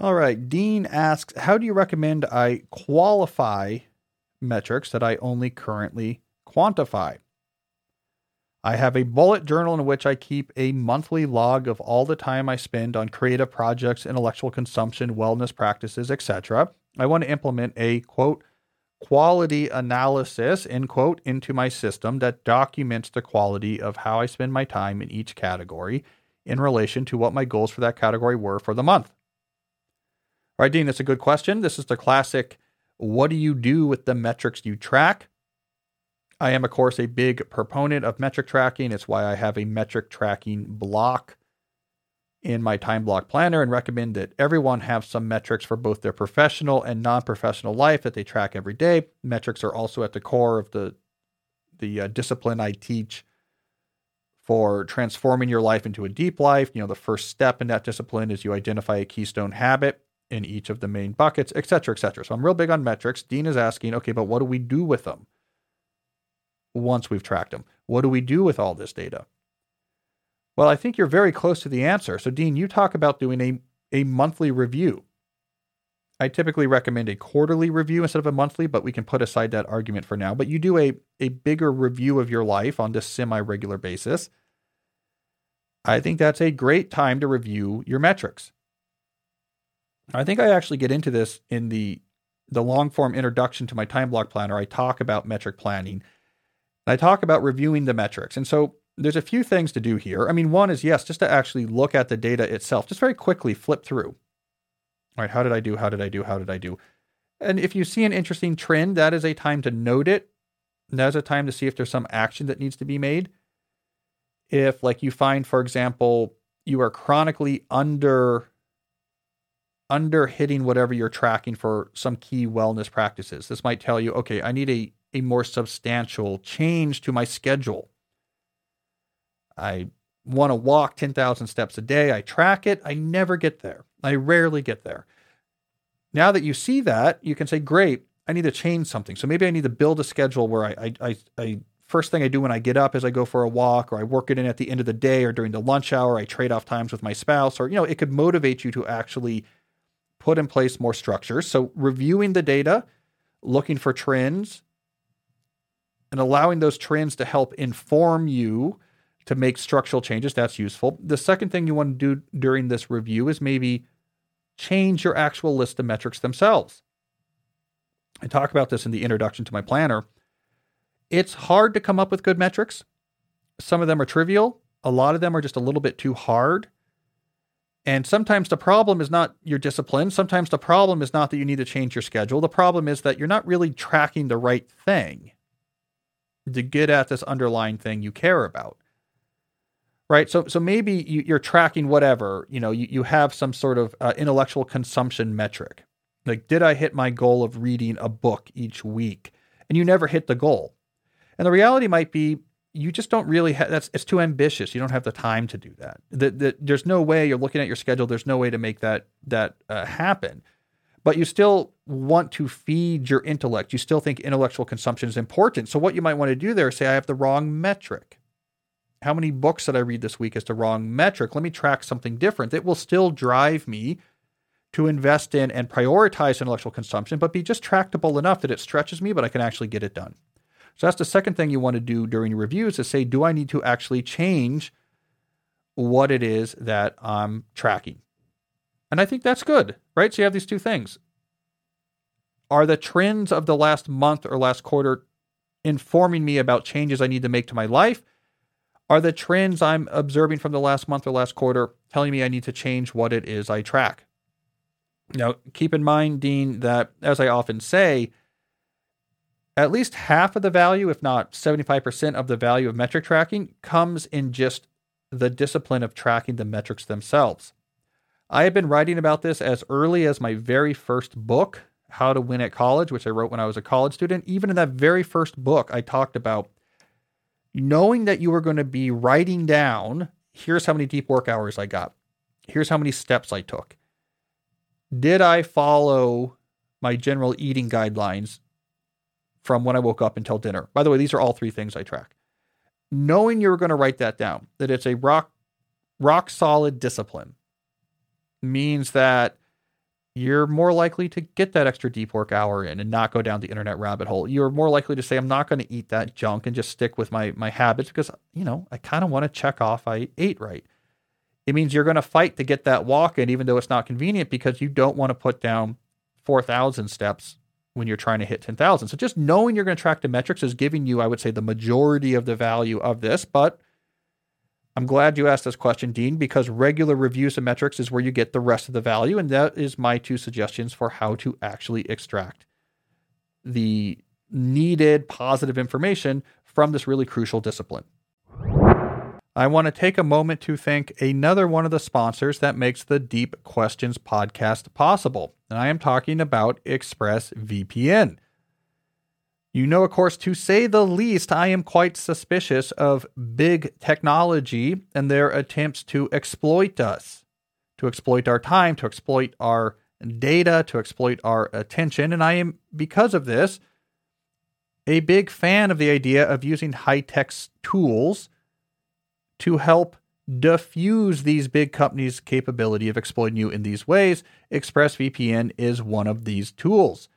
All right. Dean asks How do you recommend I qualify metrics that I only currently quantify? I have a bullet journal in which I keep a monthly log of all the time I spend on creative projects, intellectual consumption, wellness practices, etc. I want to implement a quote quality analysis end quote into my system that documents the quality of how I spend my time in each category in relation to what my goals for that category were for the month. All right, Dean, that's a good question. This is the classic what do you do with the metrics you track? I am, of course, a big proponent of metric tracking. It's why I have a metric tracking block in my time block planner and recommend that everyone have some metrics for both their professional and non-professional life that they track every day. Metrics are also at the core of the the uh, discipline I teach for transforming your life into a deep life. You know, the first step in that discipline is you identify a keystone habit in each of the main buckets, et cetera, et cetera. So I'm real big on metrics. Dean is asking, okay, but what do we do with them? once we've tracked them. What do we do with all this data? Well, I think you're very close to the answer. So, Dean, you talk about doing a, a monthly review. I typically recommend a quarterly review instead of a monthly, but we can put aside that argument for now. But you do a, a bigger review of your life on this semi regular basis. I think that's a great time to review your metrics. I think I actually get into this in the the long form introduction to my time block planner. I talk about metric planning And I talk about reviewing the metrics. And so there's a few things to do here. I mean, one is yes, just to actually look at the data itself, just very quickly flip through. All right, how did I do? How did I do? How did I do? And if you see an interesting trend, that is a time to note it. That is a time to see if there's some action that needs to be made. If, like, you find, for example, you are chronically under under hitting whatever you're tracking for some key wellness practices. This might tell you, okay, I need a a more substantial change to my schedule. I want to walk 10,000 steps a day. I track it. I never get there. I rarely get there. Now that you see that, you can say, great, I need to change something. So maybe I need to build a schedule where I, I, I, I first thing I do when I get up is I go for a walk or I work it in at the end of the day or during the lunch hour. I trade off times with my spouse or, you know, it could motivate you to actually put in place more structures. So reviewing the data, looking for trends, and allowing those trends to help inform you to make structural changes, that's useful. The second thing you want to do during this review is maybe change your actual list of metrics themselves. I talk about this in the introduction to my planner. It's hard to come up with good metrics. Some of them are trivial, a lot of them are just a little bit too hard. And sometimes the problem is not your discipline. Sometimes the problem is not that you need to change your schedule. The problem is that you're not really tracking the right thing to get at this underlying thing you care about. Right. So, so maybe you, are tracking whatever, you know, you, you have some sort of uh, intellectual consumption metric. Like, did I hit my goal of reading a book each week? And you never hit the goal. And the reality might be you just don't really have that's it's too ambitious. You don't have the time to do that. The, the, there's no way you're looking at your schedule. There's no way to make that that uh, happen. But you still want to feed your intellect. You still think intellectual consumption is important. So what you might want to do there is say I have the wrong metric. How many books did I read this week is the wrong metric. Let me track something different that will still drive me to invest in and prioritize intellectual consumption, but be just tractable enough that it stretches me, but I can actually get it done. So that's the second thing you want to do during your reviews is say, do I need to actually change what it is that I'm tracking? And I think that's good, right? So you have these two things. Are the trends of the last month or last quarter informing me about changes I need to make to my life? Are the trends I'm observing from the last month or last quarter telling me I need to change what it is I track? Now, keep in mind, Dean, that as I often say, at least half of the value, if not 75% of the value of metric tracking, comes in just the discipline of tracking the metrics themselves. I have been writing about this as early as my very first book, How to Win at College, which I wrote when I was a college student. Even in that very first book, I talked about knowing that you were going to be writing down here's how many deep work hours I got, here's how many steps I took. Did I follow my general eating guidelines from when I woke up until dinner. By the way, these are all three things I track. Knowing you're going to write that down, that it's a rock rock solid discipline means that you're more likely to get that extra deep work hour in and not go down the internet rabbit hole. You're more likely to say, I'm not going to eat that junk and just stick with my my habits because, you know, I kind of want to check off I ate right. It means you're going to fight to get that walk in, even though it's not convenient, because you don't want to put down 4,000 steps when you're trying to hit 10,000. So just knowing you're going to track the metrics is giving you, I would say, the majority of the value of this. But I'm glad you asked this question, Dean, because regular reviews of metrics is where you get the rest of the value. And that is my two suggestions for how to actually extract the needed positive information from this really crucial discipline. I want to take a moment to thank another one of the sponsors that makes the Deep Questions podcast possible. And I am talking about ExpressVPN. You know, of course, to say the least, I am quite suspicious of big technology and their attempts to exploit us, to exploit our time, to exploit our data, to exploit our attention. And I am, because of this, a big fan of the idea of using high tech tools to help diffuse these big companies' capability of exploiting you in these ways. ExpressVPN is one of these tools.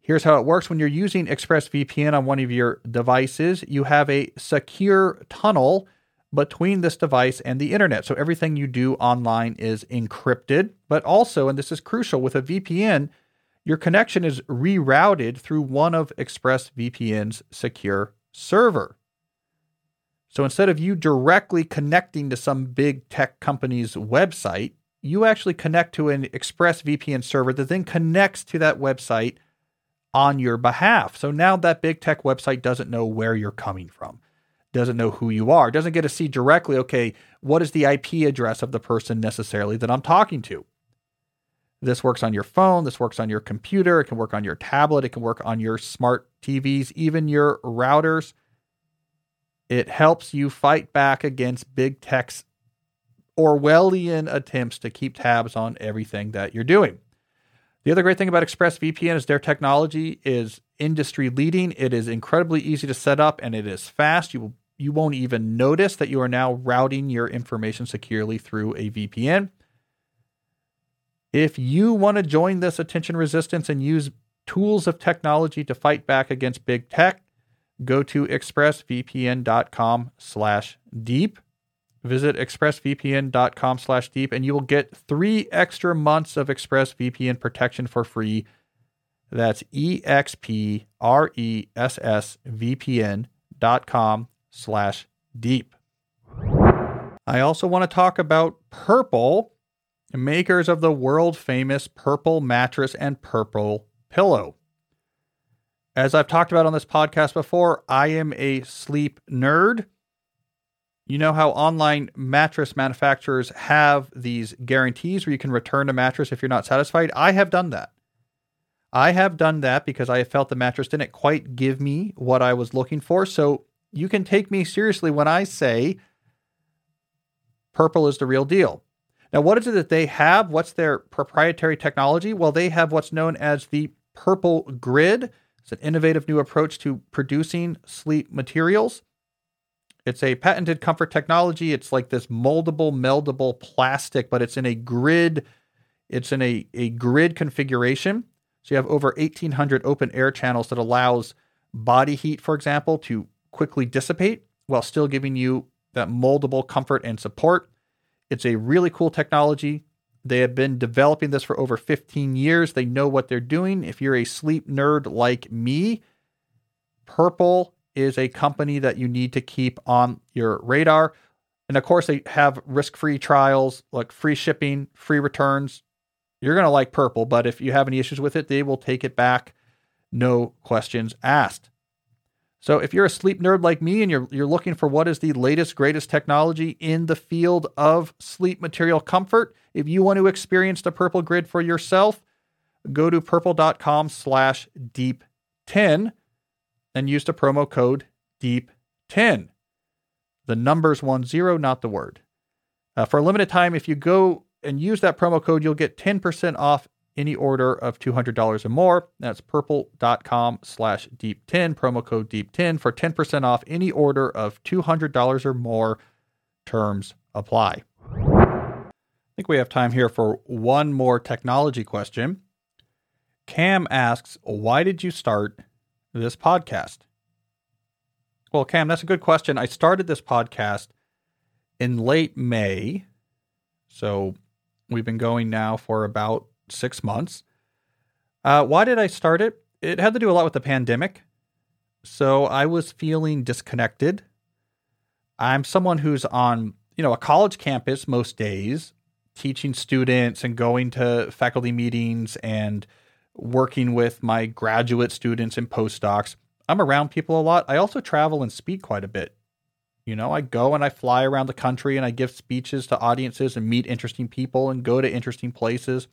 Here's how it works when you're using ExpressVPN on one of your devices, you have a secure tunnel between this device and the internet. So everything you do online is encrypted, but also, and this is crucial, with a VPN, your connection is rerouted through one of ExpressVPN's secure server. So instead of you directly connecting to some big tech company's website, you actually connect to an ExpressVPN server that then connects to that website on your behalf. So now that big tech website doesn't know where you're coming from, doesn't know who you are, doesn't get to see directly, okay, what is the IP address of the person necessarily that I'm talking to? This works on your phone, this works on your computer, it can work on your tablet, it can work on your smart TVs, even your routers. It helps you fight back against big tech's Orwellian attempts to keep tabs on everything that you're doing. The other great thing about ExpressVPN is their technology is industry leading. It is incredibly easy to set up and it is fast. You will, you won't even notice that you are now routing your information securely through a VPN. If you want to join this attention resistance and use tools of technology to fight back against big tech, go to expressvpn.com slash deep. Visit expressvpn.com slash deep and you will get three extra months of ExpressVPN protection for free That's E-X-P-R-E-S-S-V-P-N dot com slash deep. I also want to talk about Purple, makers of the world famous Purple mattress and Purple pillow. As I've talked about on this podcast before, I am a sleep nerd. You know how online mattress manufacturers have these guarantees where you can return a mattress if you're not satisfied? I have done that. I have done that because I felt the mattress didn't quite give me what I was looking for. So you can take me seriously when I say purple is the real deal. Now, what is it that they have? What's their proprietary technology? Well, they have what's known as the Purple Grid. It's an innovative new approach to producing sleep materials. It's a patented comfort technology. It's like this moldable, meldable plastic, but it's in a grid. It's in a, a grid configuration. So you have over 1,800 open air channels that allows body heat, for example, to quickly dissipate while still giving you that moldable comfort and support. It's a really cool technology. They have been developing this for over 15 years. They know what they're doing. If you're a sleep nerd like me, Purple is a company that you need to keep on your radar. And of course, they have risk free trials, like free shipping, free returns, you're going to like purple, but if you have any issues with it, they will take it back. No questions asked. So if you're a sleep nerd like me and you're you're looking for what is the latest greatest technology in the field of sleep material comfort, if you want to experience the purple grid for yourself, go to purple.com slash deep 10 and use the promo code deep 10. The numbers one zero, not the word. Uh, for a limited time, if you go and use that promo code, you'll get 10% off any order of $200 or more. That's purple.com slash deep10, promo code deep10 for 10% off any order of $200 or more. Terms apply. I think we have time here for one more technology question. Cam asks, Why did you start this podcast? Well, Cam, that's a good question. I started this podcast in late May. So We've been going now for about six months. Uh, why did I start it? It had to do a lot with the pandemic. So I was feeling disconnected. I'm someone who's on, you know, a college campus most days, teaching students and going to faculty meetings and working with my graduate students and postdocs. I'm around people a lot. I also travel and speak quite a bit. You know, I go and I fly around the country and I give speeches to audiences and meet interesting people and go to interesting places.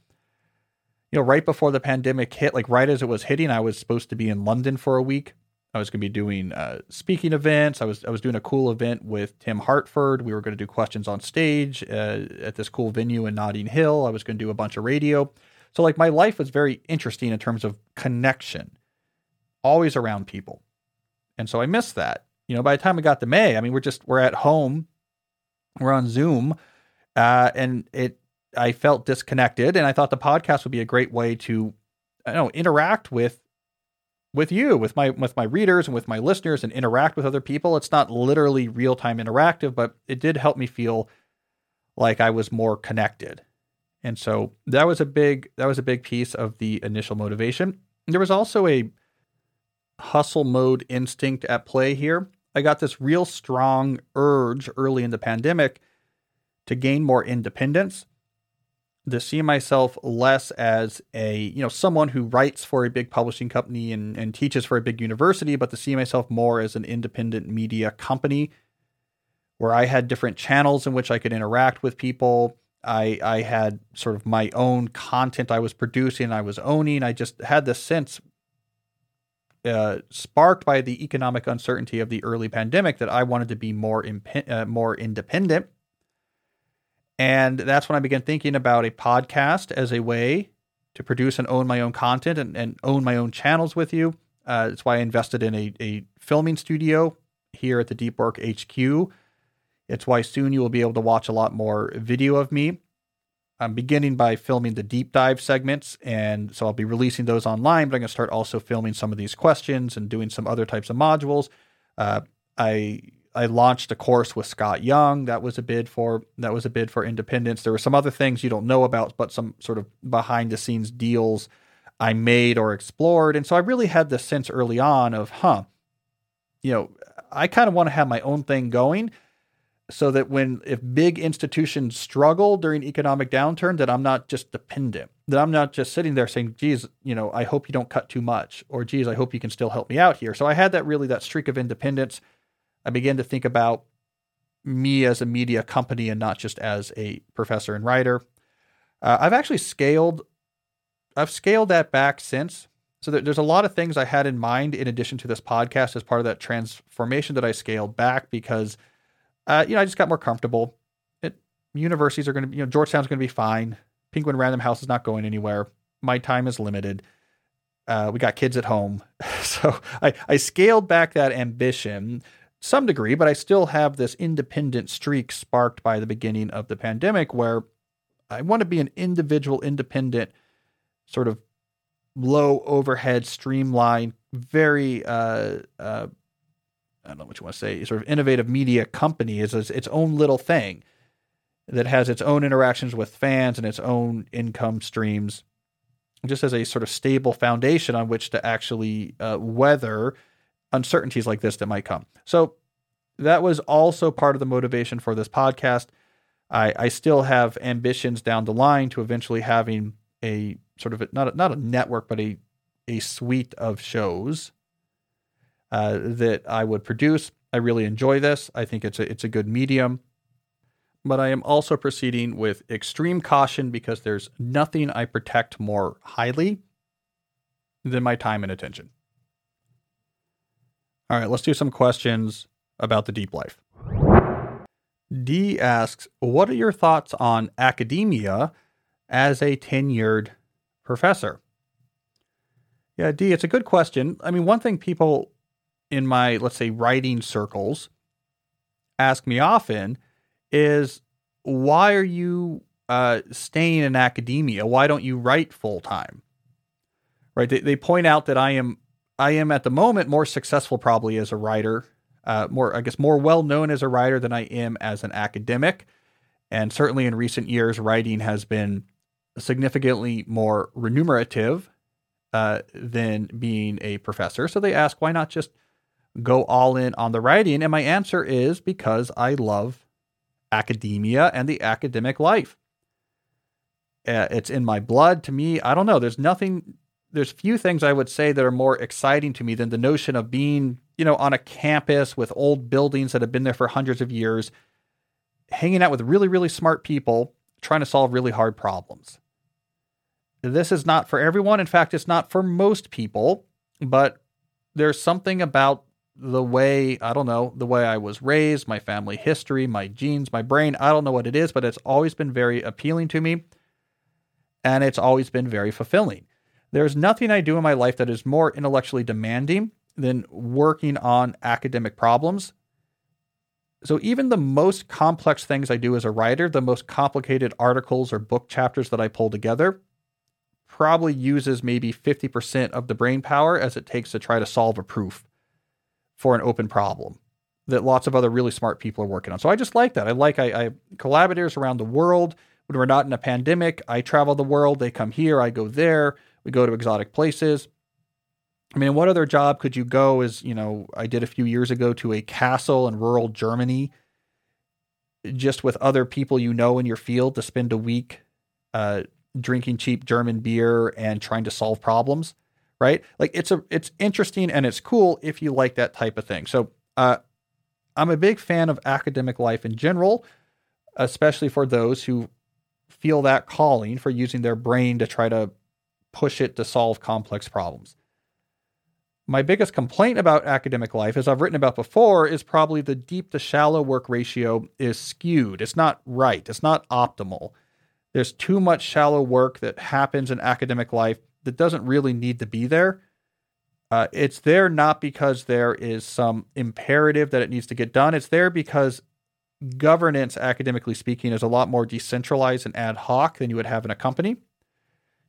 You know, right before the pandemic hit, like right as it was hitting, I was supposed to be in London for a week. I was going to be doing uh, speaking events. I was I was doing a cool event with Tim Harford. We were going to do questions on stage uh, at this cool venue in Notting Hill. I was going to do a bunch of radio. So like my life was very interesting in terms of connection, always around people, and so I missed that you know, by the time we got to May, I mean, we're just we're at home, we're on Zoom, uh, and it I felt disconnected, and I thought the podcast would be a great way to, I don't know, interact with with you, with my with my readers and with my listeners, and interact with other people. It's not literally real time interactive, but it did help me feel like I was more connected, and so that was a big that was a big piece of the initial motivation. There was also a hustle mode instinct at play here. I got this real strong urge early in the pandemic to gain more independence, to see myself less as a, you know, someone who writes for a big publishing company and, and teaches for a big university, but to see myself more as an independent media company where I had different channels in which I could interact with people. I, I had sort of my own content I was producing, I was owning. I just had this sense uh, sparked by the economic uncertainty of the early pandemic that I wanted to be more imp- uh, more independent. And that's when I began thinking about a podcast as a way to produce and own my own content and, and own my own channels with you. Uh, that's why I invested in a, a filming studio here at the Deep Work HQ. It's why soon you will be able to watch a lot more video of me. I'm beginning by filming the deep dive segments, and so I'll be releasing those online. But I'm going to start also filming some of these questions and doing some other types of modules. Uh, I I launched a course with Scott Young. That was a bid for that was a bid for independence. There were some other things you don't know about, but some sort of behind the scenes deals I made or explored. And so I really had this sense early on of, huh, you know, I kind of want to have my own thing going so that when if big institutions struggle during economic downturn that I'm not just dependent that I'm not just sitting there saying geez you know I hope you don't cut too much or geez I hope you can still help me out here so I had that really that streak of independence I began to think about me as a media company and not just as a professor and writer uh, I've actually scaled I've scaled that back since so there's a lot of things I had in mind in addition to this podcast as part of that transformation that I scaled back because uh, you know, I just got more comfortable. It, universities are going to you know, Georgetown's going to be fine. Penguin Random House is not going anywhere. My time is limited. Uh, we got kids at home. so I, I scaled back that ambition some degree, but I still have this independent streak sparked by the beginning of the pandemic where I want to be an individual, independent, sort of low overhead, streamlined, very uh, uh, I don't know what you want to say, sort of innovative media company is its own little thing that has its own interactions with fans and its own income streams, just as a sort of stable foundation on which to actually uh, weather uncertainties like this that might come. So that was also part of the motivation for this podcast. I, I still have ambitions down the line to eventually having a sort of a, not a, not a network, but a a suite of shows uh, that I would produce. I really enjoy this. I think it's a, it's a good medium. But I am also proceeding with extreme caution because there's nothing I protect more highly than my time and attention. All right, let's do some questions about the deep life. D asks, What are your thoughts on academia as a tenured professor? Yeah, D, it's a good question. I mean, one thing people in my, let's say, writing circles ask me often is why are you uh, staying in academia? Why don't you write full time? Right? They, they point out that I am I am at the moment more successful probably as a writer, uh, more I guess more well known as a writer than I am as an academic, and certainly in recent years, writing has been significantly more remunerative uh, than being a professor. So they ask, why not just go all in on the writing? And my answer is because I love academia and the academic life. Uh, it's in my blood. To me, I don't know. There's nothing, there's few things I would say that are more exciting to me than the notion of being, you know, on a campus with old buildings that have been there for hundreds of years, hanging out with really, really smart people, trying to solve really hard problems. This is not for everyone. In fact, it's not for most people, but there's something about the way, I don't know, the way I was raised, my family history, my genes, my brain. I don't know what it is, but it's always been very appealing to me. And it's always been very fulfilling. There's nothing I do in my life that is more intellectually demanding than working on academic problems. So, even the most complex things I do as a writer, the most complicated articles or book chapters that I pull together, probably uses maybe 50% of the brain power as it takes to try to solve a proof for an open problem that lots of other really smart people are working on. So I just like that. I like I, I collaborators around the world. When we're not in a pandemic, I travel the world. They come here, I go there. We go to exotic places. I mean, what other job could you go? As you know, I did a few years ago to a castle in rural Germany, just with other people you know in your field to spend a week uh, drinking cheap German beer and trying to solve problems right? Like it's a it's interesting and it's cool if you like that type of thing. So uh, I'm a big fan of academic life in general, especially for those who feel that calling for using their brain to try to push it to solve complex problems. My biggest complaint about academic life, as I've written about before, is probably the deep to shallow work ratio is skewed. It's not right. It's not optimal. There's too much shallow work that happens in academic life that doesn't really need to be there. Uh, it's there not because there is some imperative that it needs to get done. It's there because governance, academically speaking, is a lot more decentralized and ad hoc than you would have in a company.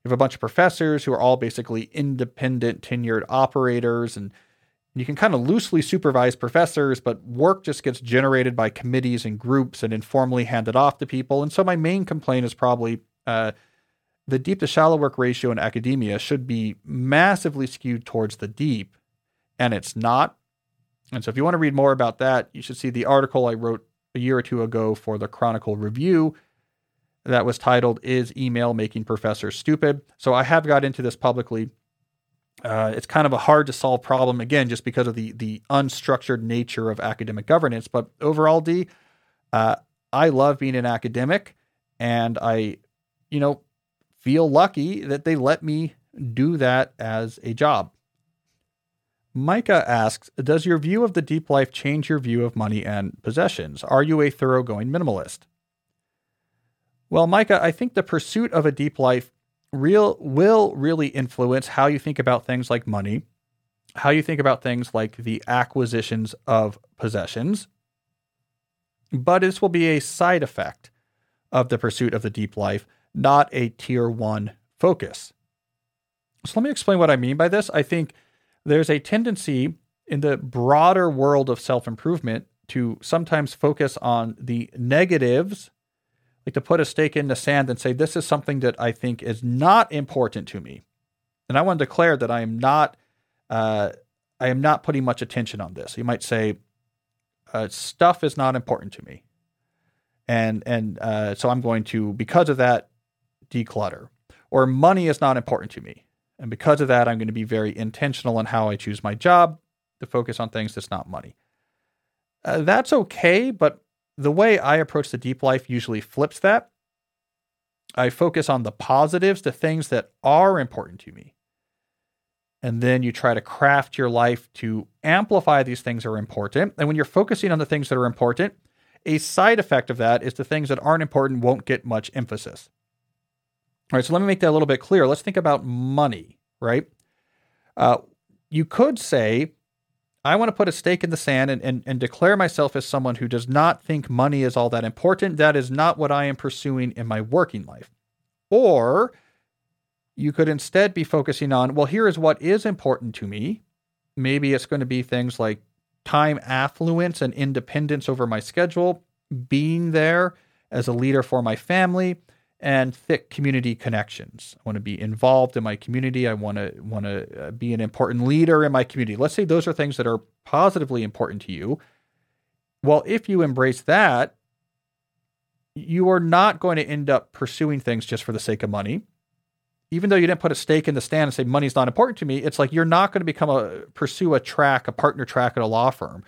Have a bunch of professors who are all basically independent, tenured operators, and you can kind of loosely supervise professors, but work just gets generated by committees and groups and informally handed off to people. And so, my main complaint is probably uh, the deep to shallow work ratio in academia should be massively skewed towards the deep, and it's not. And so, if you want to read more about that, you should see the article I wrote a year or two ago for the Chronicle Review that was titled Is Email Making Professors Stupid? So, I have got into this publicly. Uh, it's kind of a hard to solve problem, again, just because of the, the unstructured nature of academic governance. But overall, D, uh, I love being an academic, and I, you know, feel lucky that they let me do that as a job. Micah asks Does your view of the deep life change your view of money and possessions? Are you a thoroughgoing minimalist? Well, Micah, I think the pursuit of a deep life real will really influence how you think about things like money, how you think about things like the acquisitions of possessions. But this will be a side effect of the pursuit of the deep life not a tier one focus. So let me explain what I mean by this. I think there's a tendency in the broader world of self improvement to sometimes focus on the negatives, like to put a stake in the sand and say, this is something that I think is not important to me. And I want to declare that I am not, uh, I am not putting much attention on this. You might say, uh, stuff is not important to me, and and uh, so I'm going to, because of that, declutter. Or money is not important to me. And because of that, I'm going to be very intentional in how I choose my job to focus on things that's not money. Uh, that's okay, but the way I approach the deep life usually flips that. I focus on the positives, the things that are important to me. And then you try to craft your life to amplify these things that are important. And when you're focusing on the things that are important, a side effect of that is the things that aren't important won't get much emphasis. All right, so let me make that a little bit clearer. Let's think about money, right? Uh, you could say, I want to put a stake in the sand and, and, and declare myself as someone who does not think money is all that important. That is not what I am pursuing in my working life. Or you could instead be focusing on, well, here is what is important to me. Maybe it's going to be things like time affluence and independence over my schedule, being there as a leader for my family, and thick community connections. I want to be involved in my community. I want to want to uh, be an important leader in my community. Let's say those are things that are positively important to you. Well, if you embrace that, you are not going to end up pursuing things just for the sake of money. Even though you didn't put a stake in the stand and say money's not important to me, it's like you're not going to become a pursue a track, a partner track at a law firm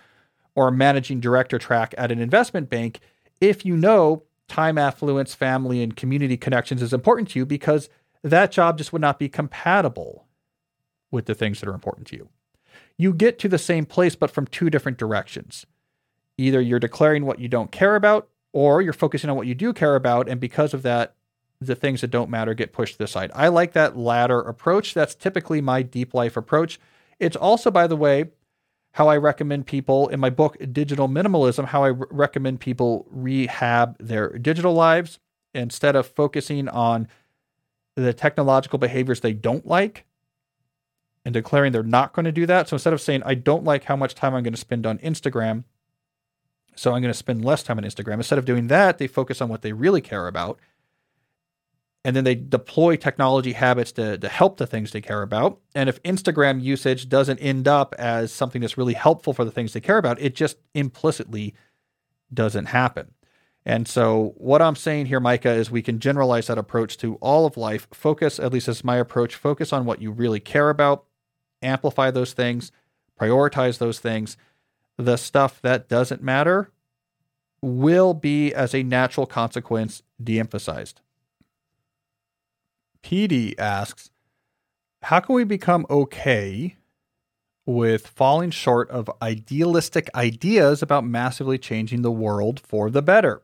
or a managing director track at an investment bank if you know time affluence, family, and community connections is important to you because that job just would not be compatible with the things that are important to you. You get to the same place, but from two different directions. Either you're declaring what you don't care about, or you're focusing on what you do care about. And because of that, the things that don't matter get pushed to the side. I like that latter approach. That's typically my deep life approach. It's also, by the way, how I recommend people in my book, Digital Minimalism, how I recommend people rehab their digital lives instead of focusing on the technological behaviors they don't like and declaring they're not going to do that. So instead of saying, I don't like how much time I'm going to spend on Instagram, so I'm going to spend less time on Instagram, instead of doing that, they focus on what they really care about and then they deploy technology habits to, to help the things they care about. And if Instagram usage doesn't end up as something that's really helpful for the things they care about, it just implicitly doesn't happen. And so, what I'm saying here, Micah, is we can generalize that approach to all of life. Focus, at least as my approach, focus on what you really care about, amplify those things, prioritize those things. The stuff that doesn't matter will be, as a natural consequence, de emphasized. PD asks, How can we become okay with falling short of idealistic ideas about massively changing the world for the better?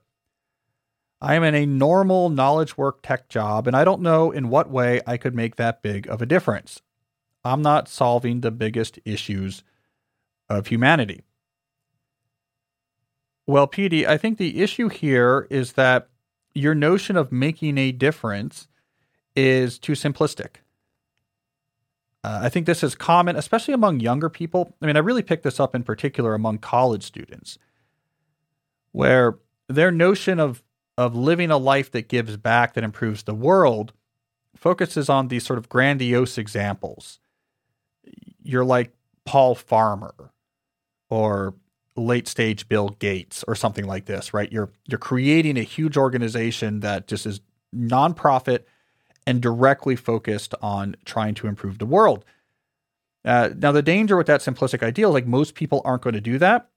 I am in a normal knowledge work tech job, and I don't know in what way I could make that big of a difference. I'm not solving the biggest issues of humanity. Well, PD, I think the issue here is that your notion of making a difference is too simplistic. Uh, I think this is common, especially among younger people. I mean, I really picked this up in particular among college students, where their notion of of living a life that gives back, that improves the world, focuses on these sort of grandiose examples. You're like Paul Farmer or late stage Bill Gates or something like this, right? You're you're creating a huge organization that just is nonprofit and directly focused on trying to improve the world. Uh, now, the danger with that simplistic ideal, is like most people aren't going to do that.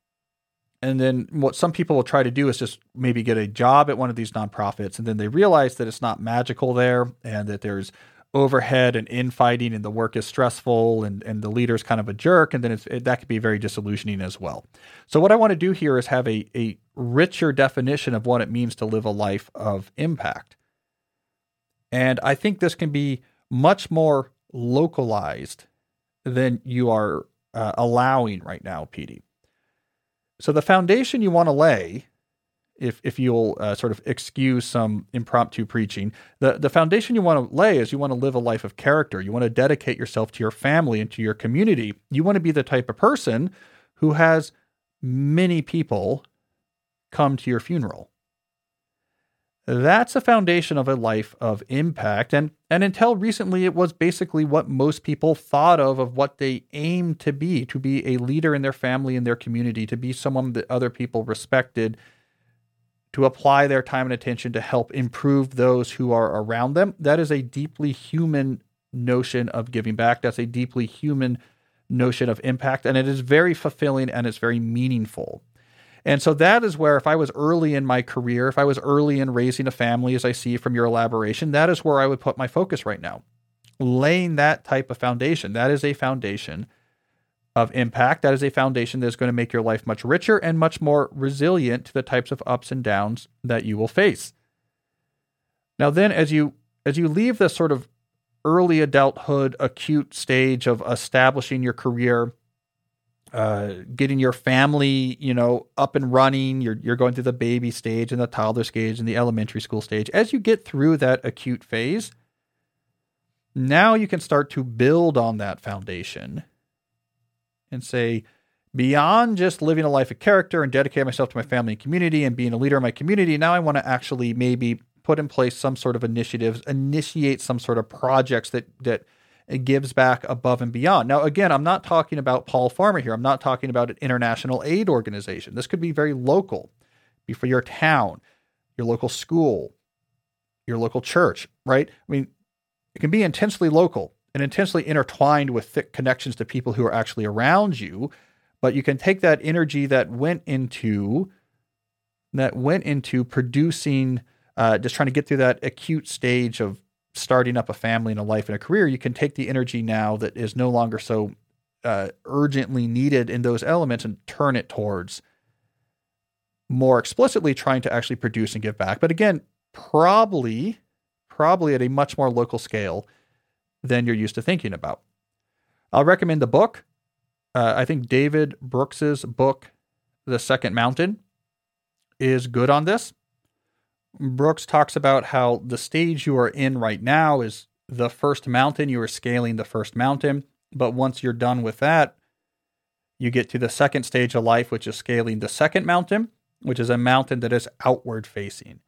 And then what some people will try to do is just maybe get a job at one of these nonprofits, and then they realize that it's not magical there, and that there's overhead and infighting, and the work is stressful, and and the leader's kind of a jerk, and then it, that could be very disillusioning as well. So what I want to do here is have a a richer definition of what it means to live a life of impact, and I think this can be much more localized than you are uh, allowing right now, PD. So the foundation you want to lay, if if you'll uh, sort of excuse some impromptu preaching, the the foundation you want to lay is you want to live a life of character. You want to dedicate yourself to your family and to your community. You want to be the type of person who has many people come to your funeral. That's a foundation of a life of impact. And, and until recently, it was basically what most people thought of, of what they aimed to be to be a leader in their family in their community, to be someone that other people respected, to apply their time and attention to help improve those who are around them. That is a deeply human notion of giving back. That's a deeply human notion of impact. And it is very fulfilling and it's very meaningful. And so that is where, if I was early in my career, if I was early in raising a family, as I see from your elaboration, that is where I would put my focus right now. Laying that type of foundation. That is a foundation of impact. That is a foundation that is going to make your life much richer and much more resilient to the types of ups and downs that you will face. Now, then, as you as you leave this sort of early adulthood acute stage of establishing your career uh, getting your family, you know, up and running. You're you're going through the baby stage and the toddler stage and the elementary school stage. As you get through that acute phase, now you can start to build on that foundation and say, beyond just living a life of character and dedicating myself to my family and community and being a leader in my community, now I want to actually maybe put in place some sort of initiatives, initiate some sort of projects that that gives back above and beyond. Now, again, I'm not talking about Paul Farmer here. I'm not talking about an international aid organization. This could be very local, be for your town, your local school, your local church, right? I mean, it can be intensely local and intensely intertwined with thick connections to people who are actually around you. But you can take that energy that went into that went into producing, uh, just trying to get through that acute stage of starting up a family and a life and a career, you can take the energy now that is no longer so uh, urgently needed in those elements and turn it towards more explicitly trying to actually produce and give back. But again, probably, probably at a much more local scale than you're used to thinking about. I'll recommend the book. Uh, I think David Brooks's book, The Second Mountain, is good on this. Brooks talks about how the stage you are in right now is the first mountain. You are scaling the first mountain. But once you're done with that, you get to the second stage of life, which is scaling the second mountain, which is a mountain that is outward facing.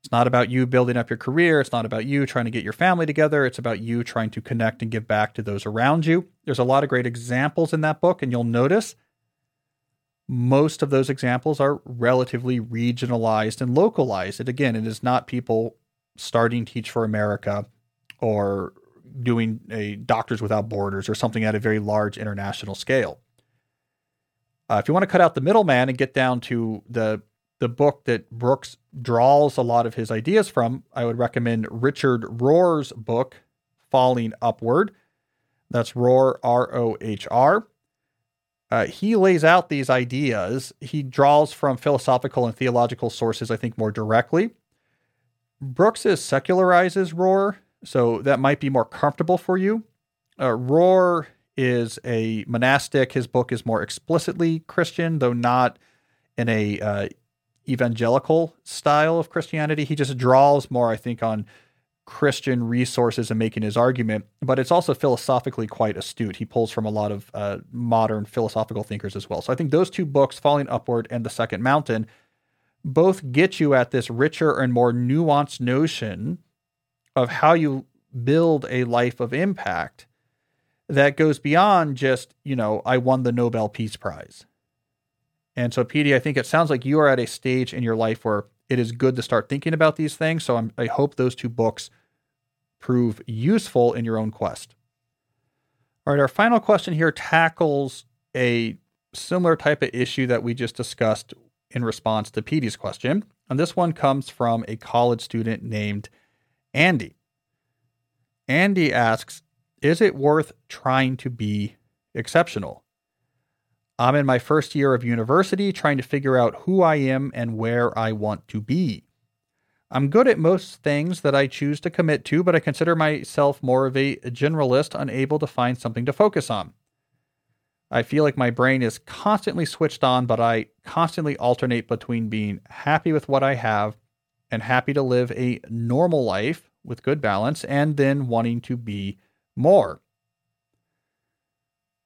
It's not about you building up your career. It's not about you trying to get your family together. It's about you trying to connect and give back to those around you. There's a lot of great examples in that book, and you'll notice most of those examples are relatively regionalized and localized. And again, it is not people starting Teach for America or doing a Doctors Without Borders or something at a very large international scale. Uh, if you want to cut out the middleman and get down to the the book that Brooks draws a lot of his ideas from, I would recommend Richard Rohr's book, Falling Upward. That's Rohr, R O H R. Uh, he lays out these ideas. He draws from philosophical and theological sources, I think, more directly. Brooks is secularizes Rohr, so that might be more comfortable for you. Uh, Rohr is a monastic. His book is more explicitly Christian, though not in a uh, evangelical style of Christianity. He just draws more, I think, on Christian resources and making his argument, but it's also philosophically quite astute. He pulls from a lot of uh, modern philosophical thinkers as well. So I think those two books, Falling Upward and The Second Mountain, both get you at this richer and more nuanced notion of how you build a life of impact that goes beyond just, you know, I won the Nobel Peace Prize. And so, Petey, I think it sounds like you are at a stage in your life where it is good to start thinking about these things. So I'm, I hope those two books prove useful in your own quest. All right, our final question here tackles a similar type of issue that we just discussed in response to Petey's question. And this one comes from a college student named Andy. Andy asks, Is it worth trying to be exceptional? I'm in my first year of university trying to figure out who I am and where I want to be. I'm good at most things that I choose to commit to, but I consider myself more of a generalist, unable to find something to focus on. I feel like my brain is constantly switched on, but I constantly alternate between being happy with what I have and happy to live a normal life with good balance and then wanting to be more.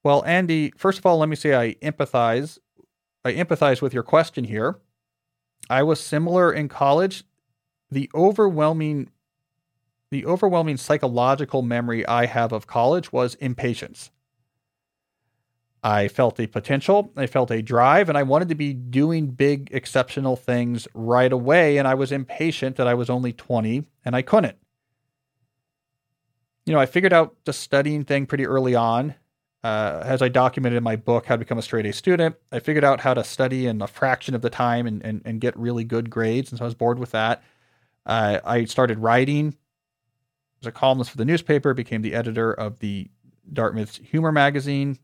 Well, Andy, first of all, let me say I empathize. I empathize with your question here. I was similar in college. The overwhelming the overwhelming psychological memory I have of college was impatience. I felt a potential, I felt a drive, and I wanted to be doing big, exceptional things right away. And I was impatient that I was only 20 and I couldn't. You know, I figured out the studying thing pretty early on uh, as I documented in my book, How to Become a Straight A Student, I figured out how to study in a fraction of the time and, and, and get really good grades. And so I was bored with that. Uh, I started writing as a columnist for the newspaper, became the editor of the Dartmouth Humor magazine.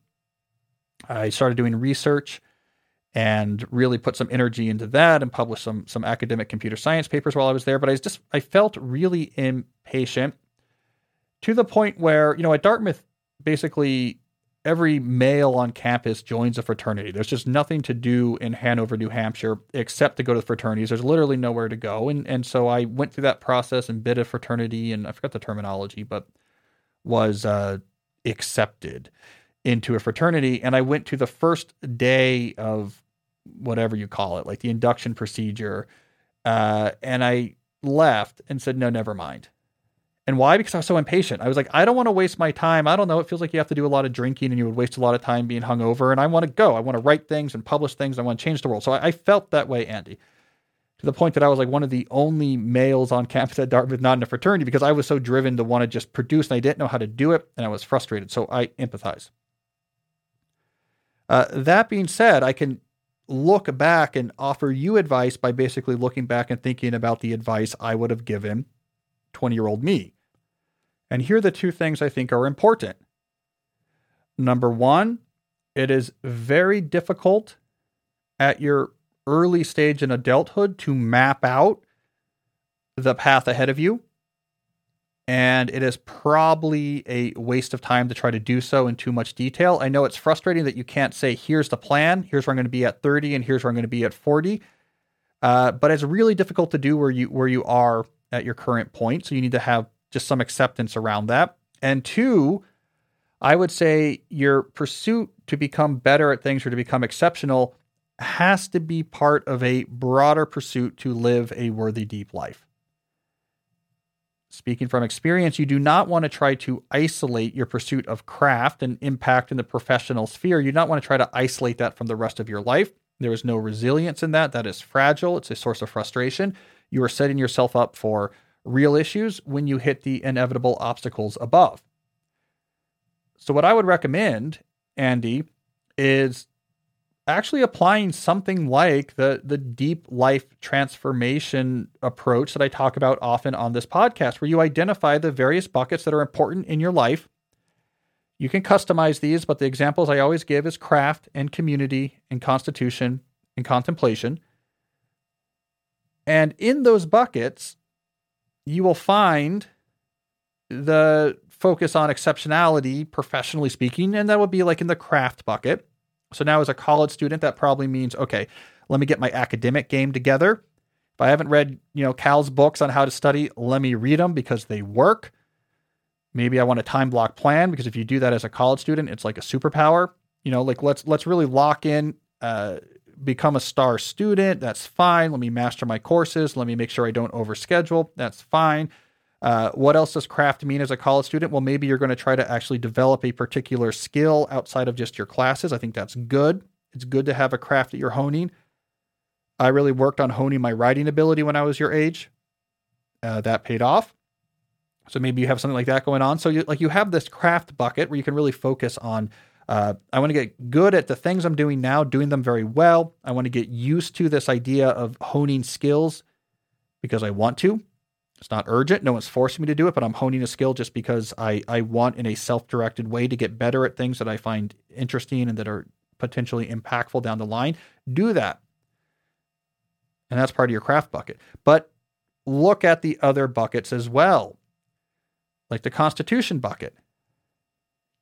I started doing research and really put some energy into that and published some some academic computer science papers while I was there. But I was just I felt really impatient to the point where, you know, at Dartmouth, basically every male on campus joins a fraternity. There's just nothing to do in Hanover, New Hampshire, except to go to fraternities. There's literally nowhere to go. And and so I went through that process and bid a fraternity, and I forgot the terminology, but was uh, accepted into a fraternity. And I went to the first day of whatever you call it, like the induction procedure, uh, and I left and said, no, never mind. And why? Because I was so impatient. I was like, I don't want to waste my time. I don't know. It feels like you have to do a lot of drinking and you would waste a lot of time being hungover. And I want to go. I want to write things and publish things. I want to change the world. So I, I felt that way, Andy, to the point that I was like one of the only males on campus at Dartmouth not in a fraternity because I was so driven to want to just produce and I didn't know how to do it. And I was frustrated. So I empathize. Uh, that being said, I can look back and offer you advice by basically looking back and thinking about the advice I would have given 20 year old me. And here are the two things I think are important. Number one, it is very difficult at your early stage in adulthood to map out the path ahead of you. And it is probably a waste of time to try to do so in too much detail. I know it's frustrating that you can't say, here's the plan, here's where I'm going to be at 30, and here's where I'm going to be at 40. Uh, but it's really difficult to do where you where you are at your current point. So you need to have just some acceptance around that. And two, I would say your pursuit to become better at things or to become exceptional has to be part of a broader pursuit to live a worthy, deep life. Speaking from experience, you do not want to try to isolate your pursuit of craft and impact in the professional sphere. You do not want to try to isolate that from the rest of your life. There is no resilience in that. That is fragile. It's a source of frustration. You are setting yourself up for real issues when you hit the inevitable obstacles above. So, what I would recommend, Andy, is actually applying something like the, the deep life transformation approach that I talk about often on this podcast, where you identify the various buckets that are important in your life. You can customize these, but the examples I always give is craft and community and constitution and contemplation. And in those buckets, you will find the focus on exceptionality, professionally speaking, and that would be like in the craft bucket. So now, as a college student, that probably means okay, let me get my academic game together. If I haven't read, you know, Cal's books on how to study, let me read them because they work. Maybe I want a time block plan because if you do that as a college student, it's like a superpower. You know, like let's let's really lock in uh, become a star student. That's fine. Let me master my courses. Let me make sure I don't overschedule. That's fine. Uh, what else does craft mean as a college student? Well, maybe you're going to try to actually develop a particular skill outside of just your classes. I think that's good. It's good to have a craft that you're honing. I really worked on honing my writing ability when I was your age. Uh, that paid off. So maybe you have something like that going on. So you like you have this craft bucket where you can really focus on. Uh, I want to get good at the things I'm doing now, doing them very well. I want to get used to this idea of honing skills because I want to. It's not urgent. No one's forcing me to do it, but I'm honing a skill just because I, I want in a self directed way to get better at things that I find interesting and that are potentially impactful down the line. Do that. And that's part of your craft bucket. But look at the other buckets as well, like the constitution bucket.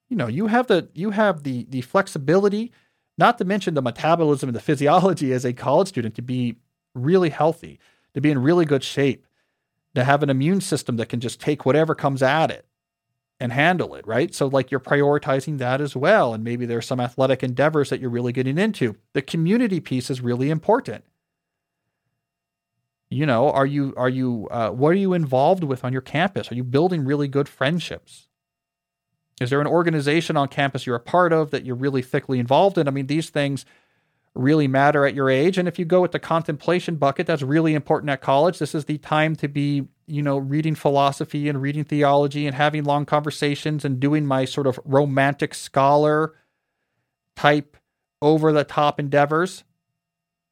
You know, you have the you have the the flexibility, not to mention the metabolism and the physiology as a college student to be really healthy, to be in really good shape to have an immune system that can just take whatever comes at it and handle it, right? So, like, you're prioritizing that as well. And maybe there's some athletic endeavors that you're really getting into. The community piece is really important. You know, are you, are you, uh, what are you involved with on your campus? Are you building really good friendships? Is there an organization on campus you're a part of that you're really thickly involved in? I mean, these things really matter at your age. And if you go with the contemplation bucket, that's really important at college. This is the time to be, you know, reading philosophy and reading theology and having long conversations and doing my sort of romantic scholar type over the top endeavors.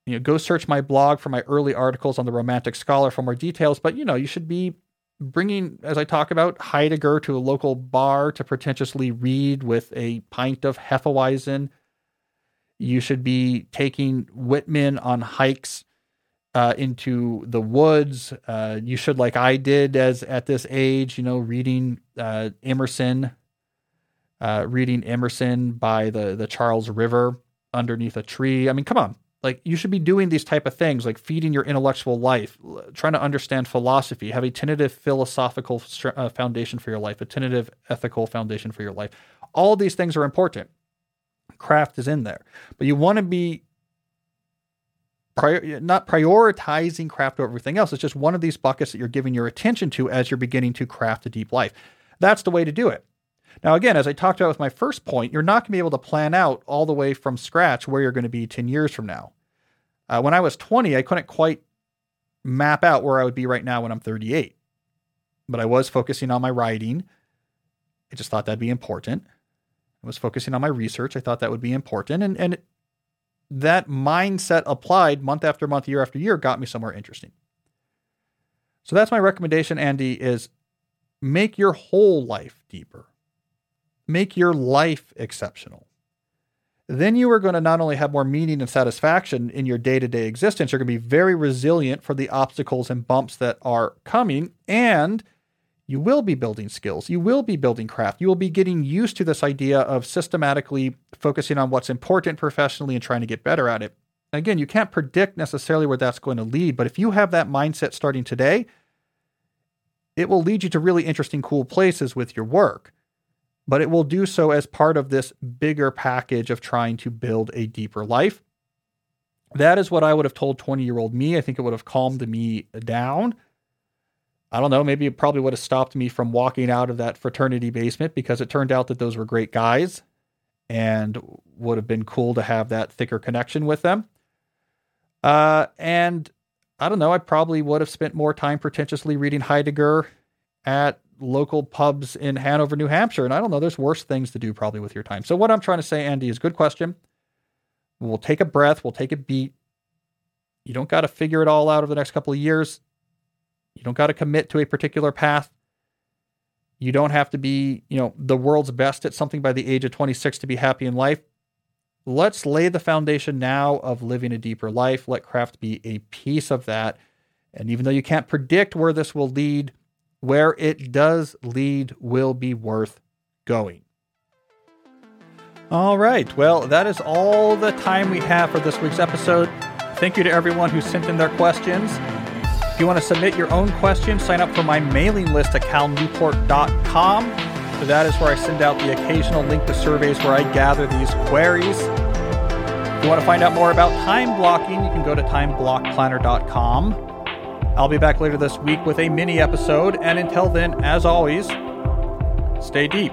You know, go search my blog for my early articles on the romantic scholar for more details. But, you know, you should be bringing, as I talk about, Heidegger to a local bar to pretentiously read with a pint of Hefeweizen you should be taking Whitman on hikes uh, into the woods. Uh, you should, like I did as at this age, you know, reading uh, Emerson, uh, reading Emerson by the the Charles River underneath a tree. I mean, come on. Like you should be doing these type of things, like feeding your intellectual life, trying to understand philosophy, have a tentative philosophical uh, foundation for your life, a tentative ethical foundation for your life. All these things are important craft is in there. But you want to be prior, not prioritizing craft over everything else. It's just one of these buckets that you're giving your attention to as you're beginning to craft a deep life. That's the way to do it. Now, again, as I talked about with my first point, you're not going to be able to plan out all the way from scratch where you're going to be 10 years from now. Uh, when I was 20, I couldn't quite map out where I would be right now when I'm 38. But I was focusing on my writing. I just thought that'd be important. I was focusing on my research. I thought that would be important. And, and that mindset applied month after month, year after year got me somewhere interesting. So that's my recommendation, Andy, is make your whole life deeper. Make your life exceptional. Then you are going to not only have more meaning and satisfaction in your day to day existence, you're going to be very resilient for the obstacles and bumps that are coming, and you will be building skills. You will be building craft. You will be getting used to this idea of systematically focusing on what's important professionally and trying to get better at it. Again, you can't predict necessarily where that's going to lead, but if you have that mindset starting today, it will lead you to really interesting, cool places with your work. But it will do so as part of this bigger package of trying to build a deeper life. That is what I would have told 20 year old me. I think it would have calmed me down. I don't know, maybe it probably would have stopped me from walking out of that fraternity basement because it turned out that those were great guys and would have been cool to have that thicker connection with them. Uh, and I don't know, I probably would have spent more time pretentiously reading Heidegger at local pubs in Hanover, New Hampshire. And I don't know, there's worse things to do probably with your time. So, what I'm trying to say, Andy, is good question. We'll take a breath, we'll take a beat. You don't got to figure it all out over the next couple of years. You don't got to commit to a particular path. You don't have to be, you know, the world's best at something by the age of 26 to be happy in life. Let's lay the foundation now of living a deeper life. Let craft be a piece of that. And even though you can't predict where this will lead, where it does lead will be worth going. All right. Well, that is all the time we have for this week's episode. Thank you to everyone who sent in their questions. If you want to submit your own questions, sign up for my mailing list at calnewport.com. So that is where I send out the occasional link to surveys where I gather these queries. If you want to find out more about time blocking, you can go to timeblockplanner.com. I'll be back later this week with a mini episode, and until then, as always, stay deep.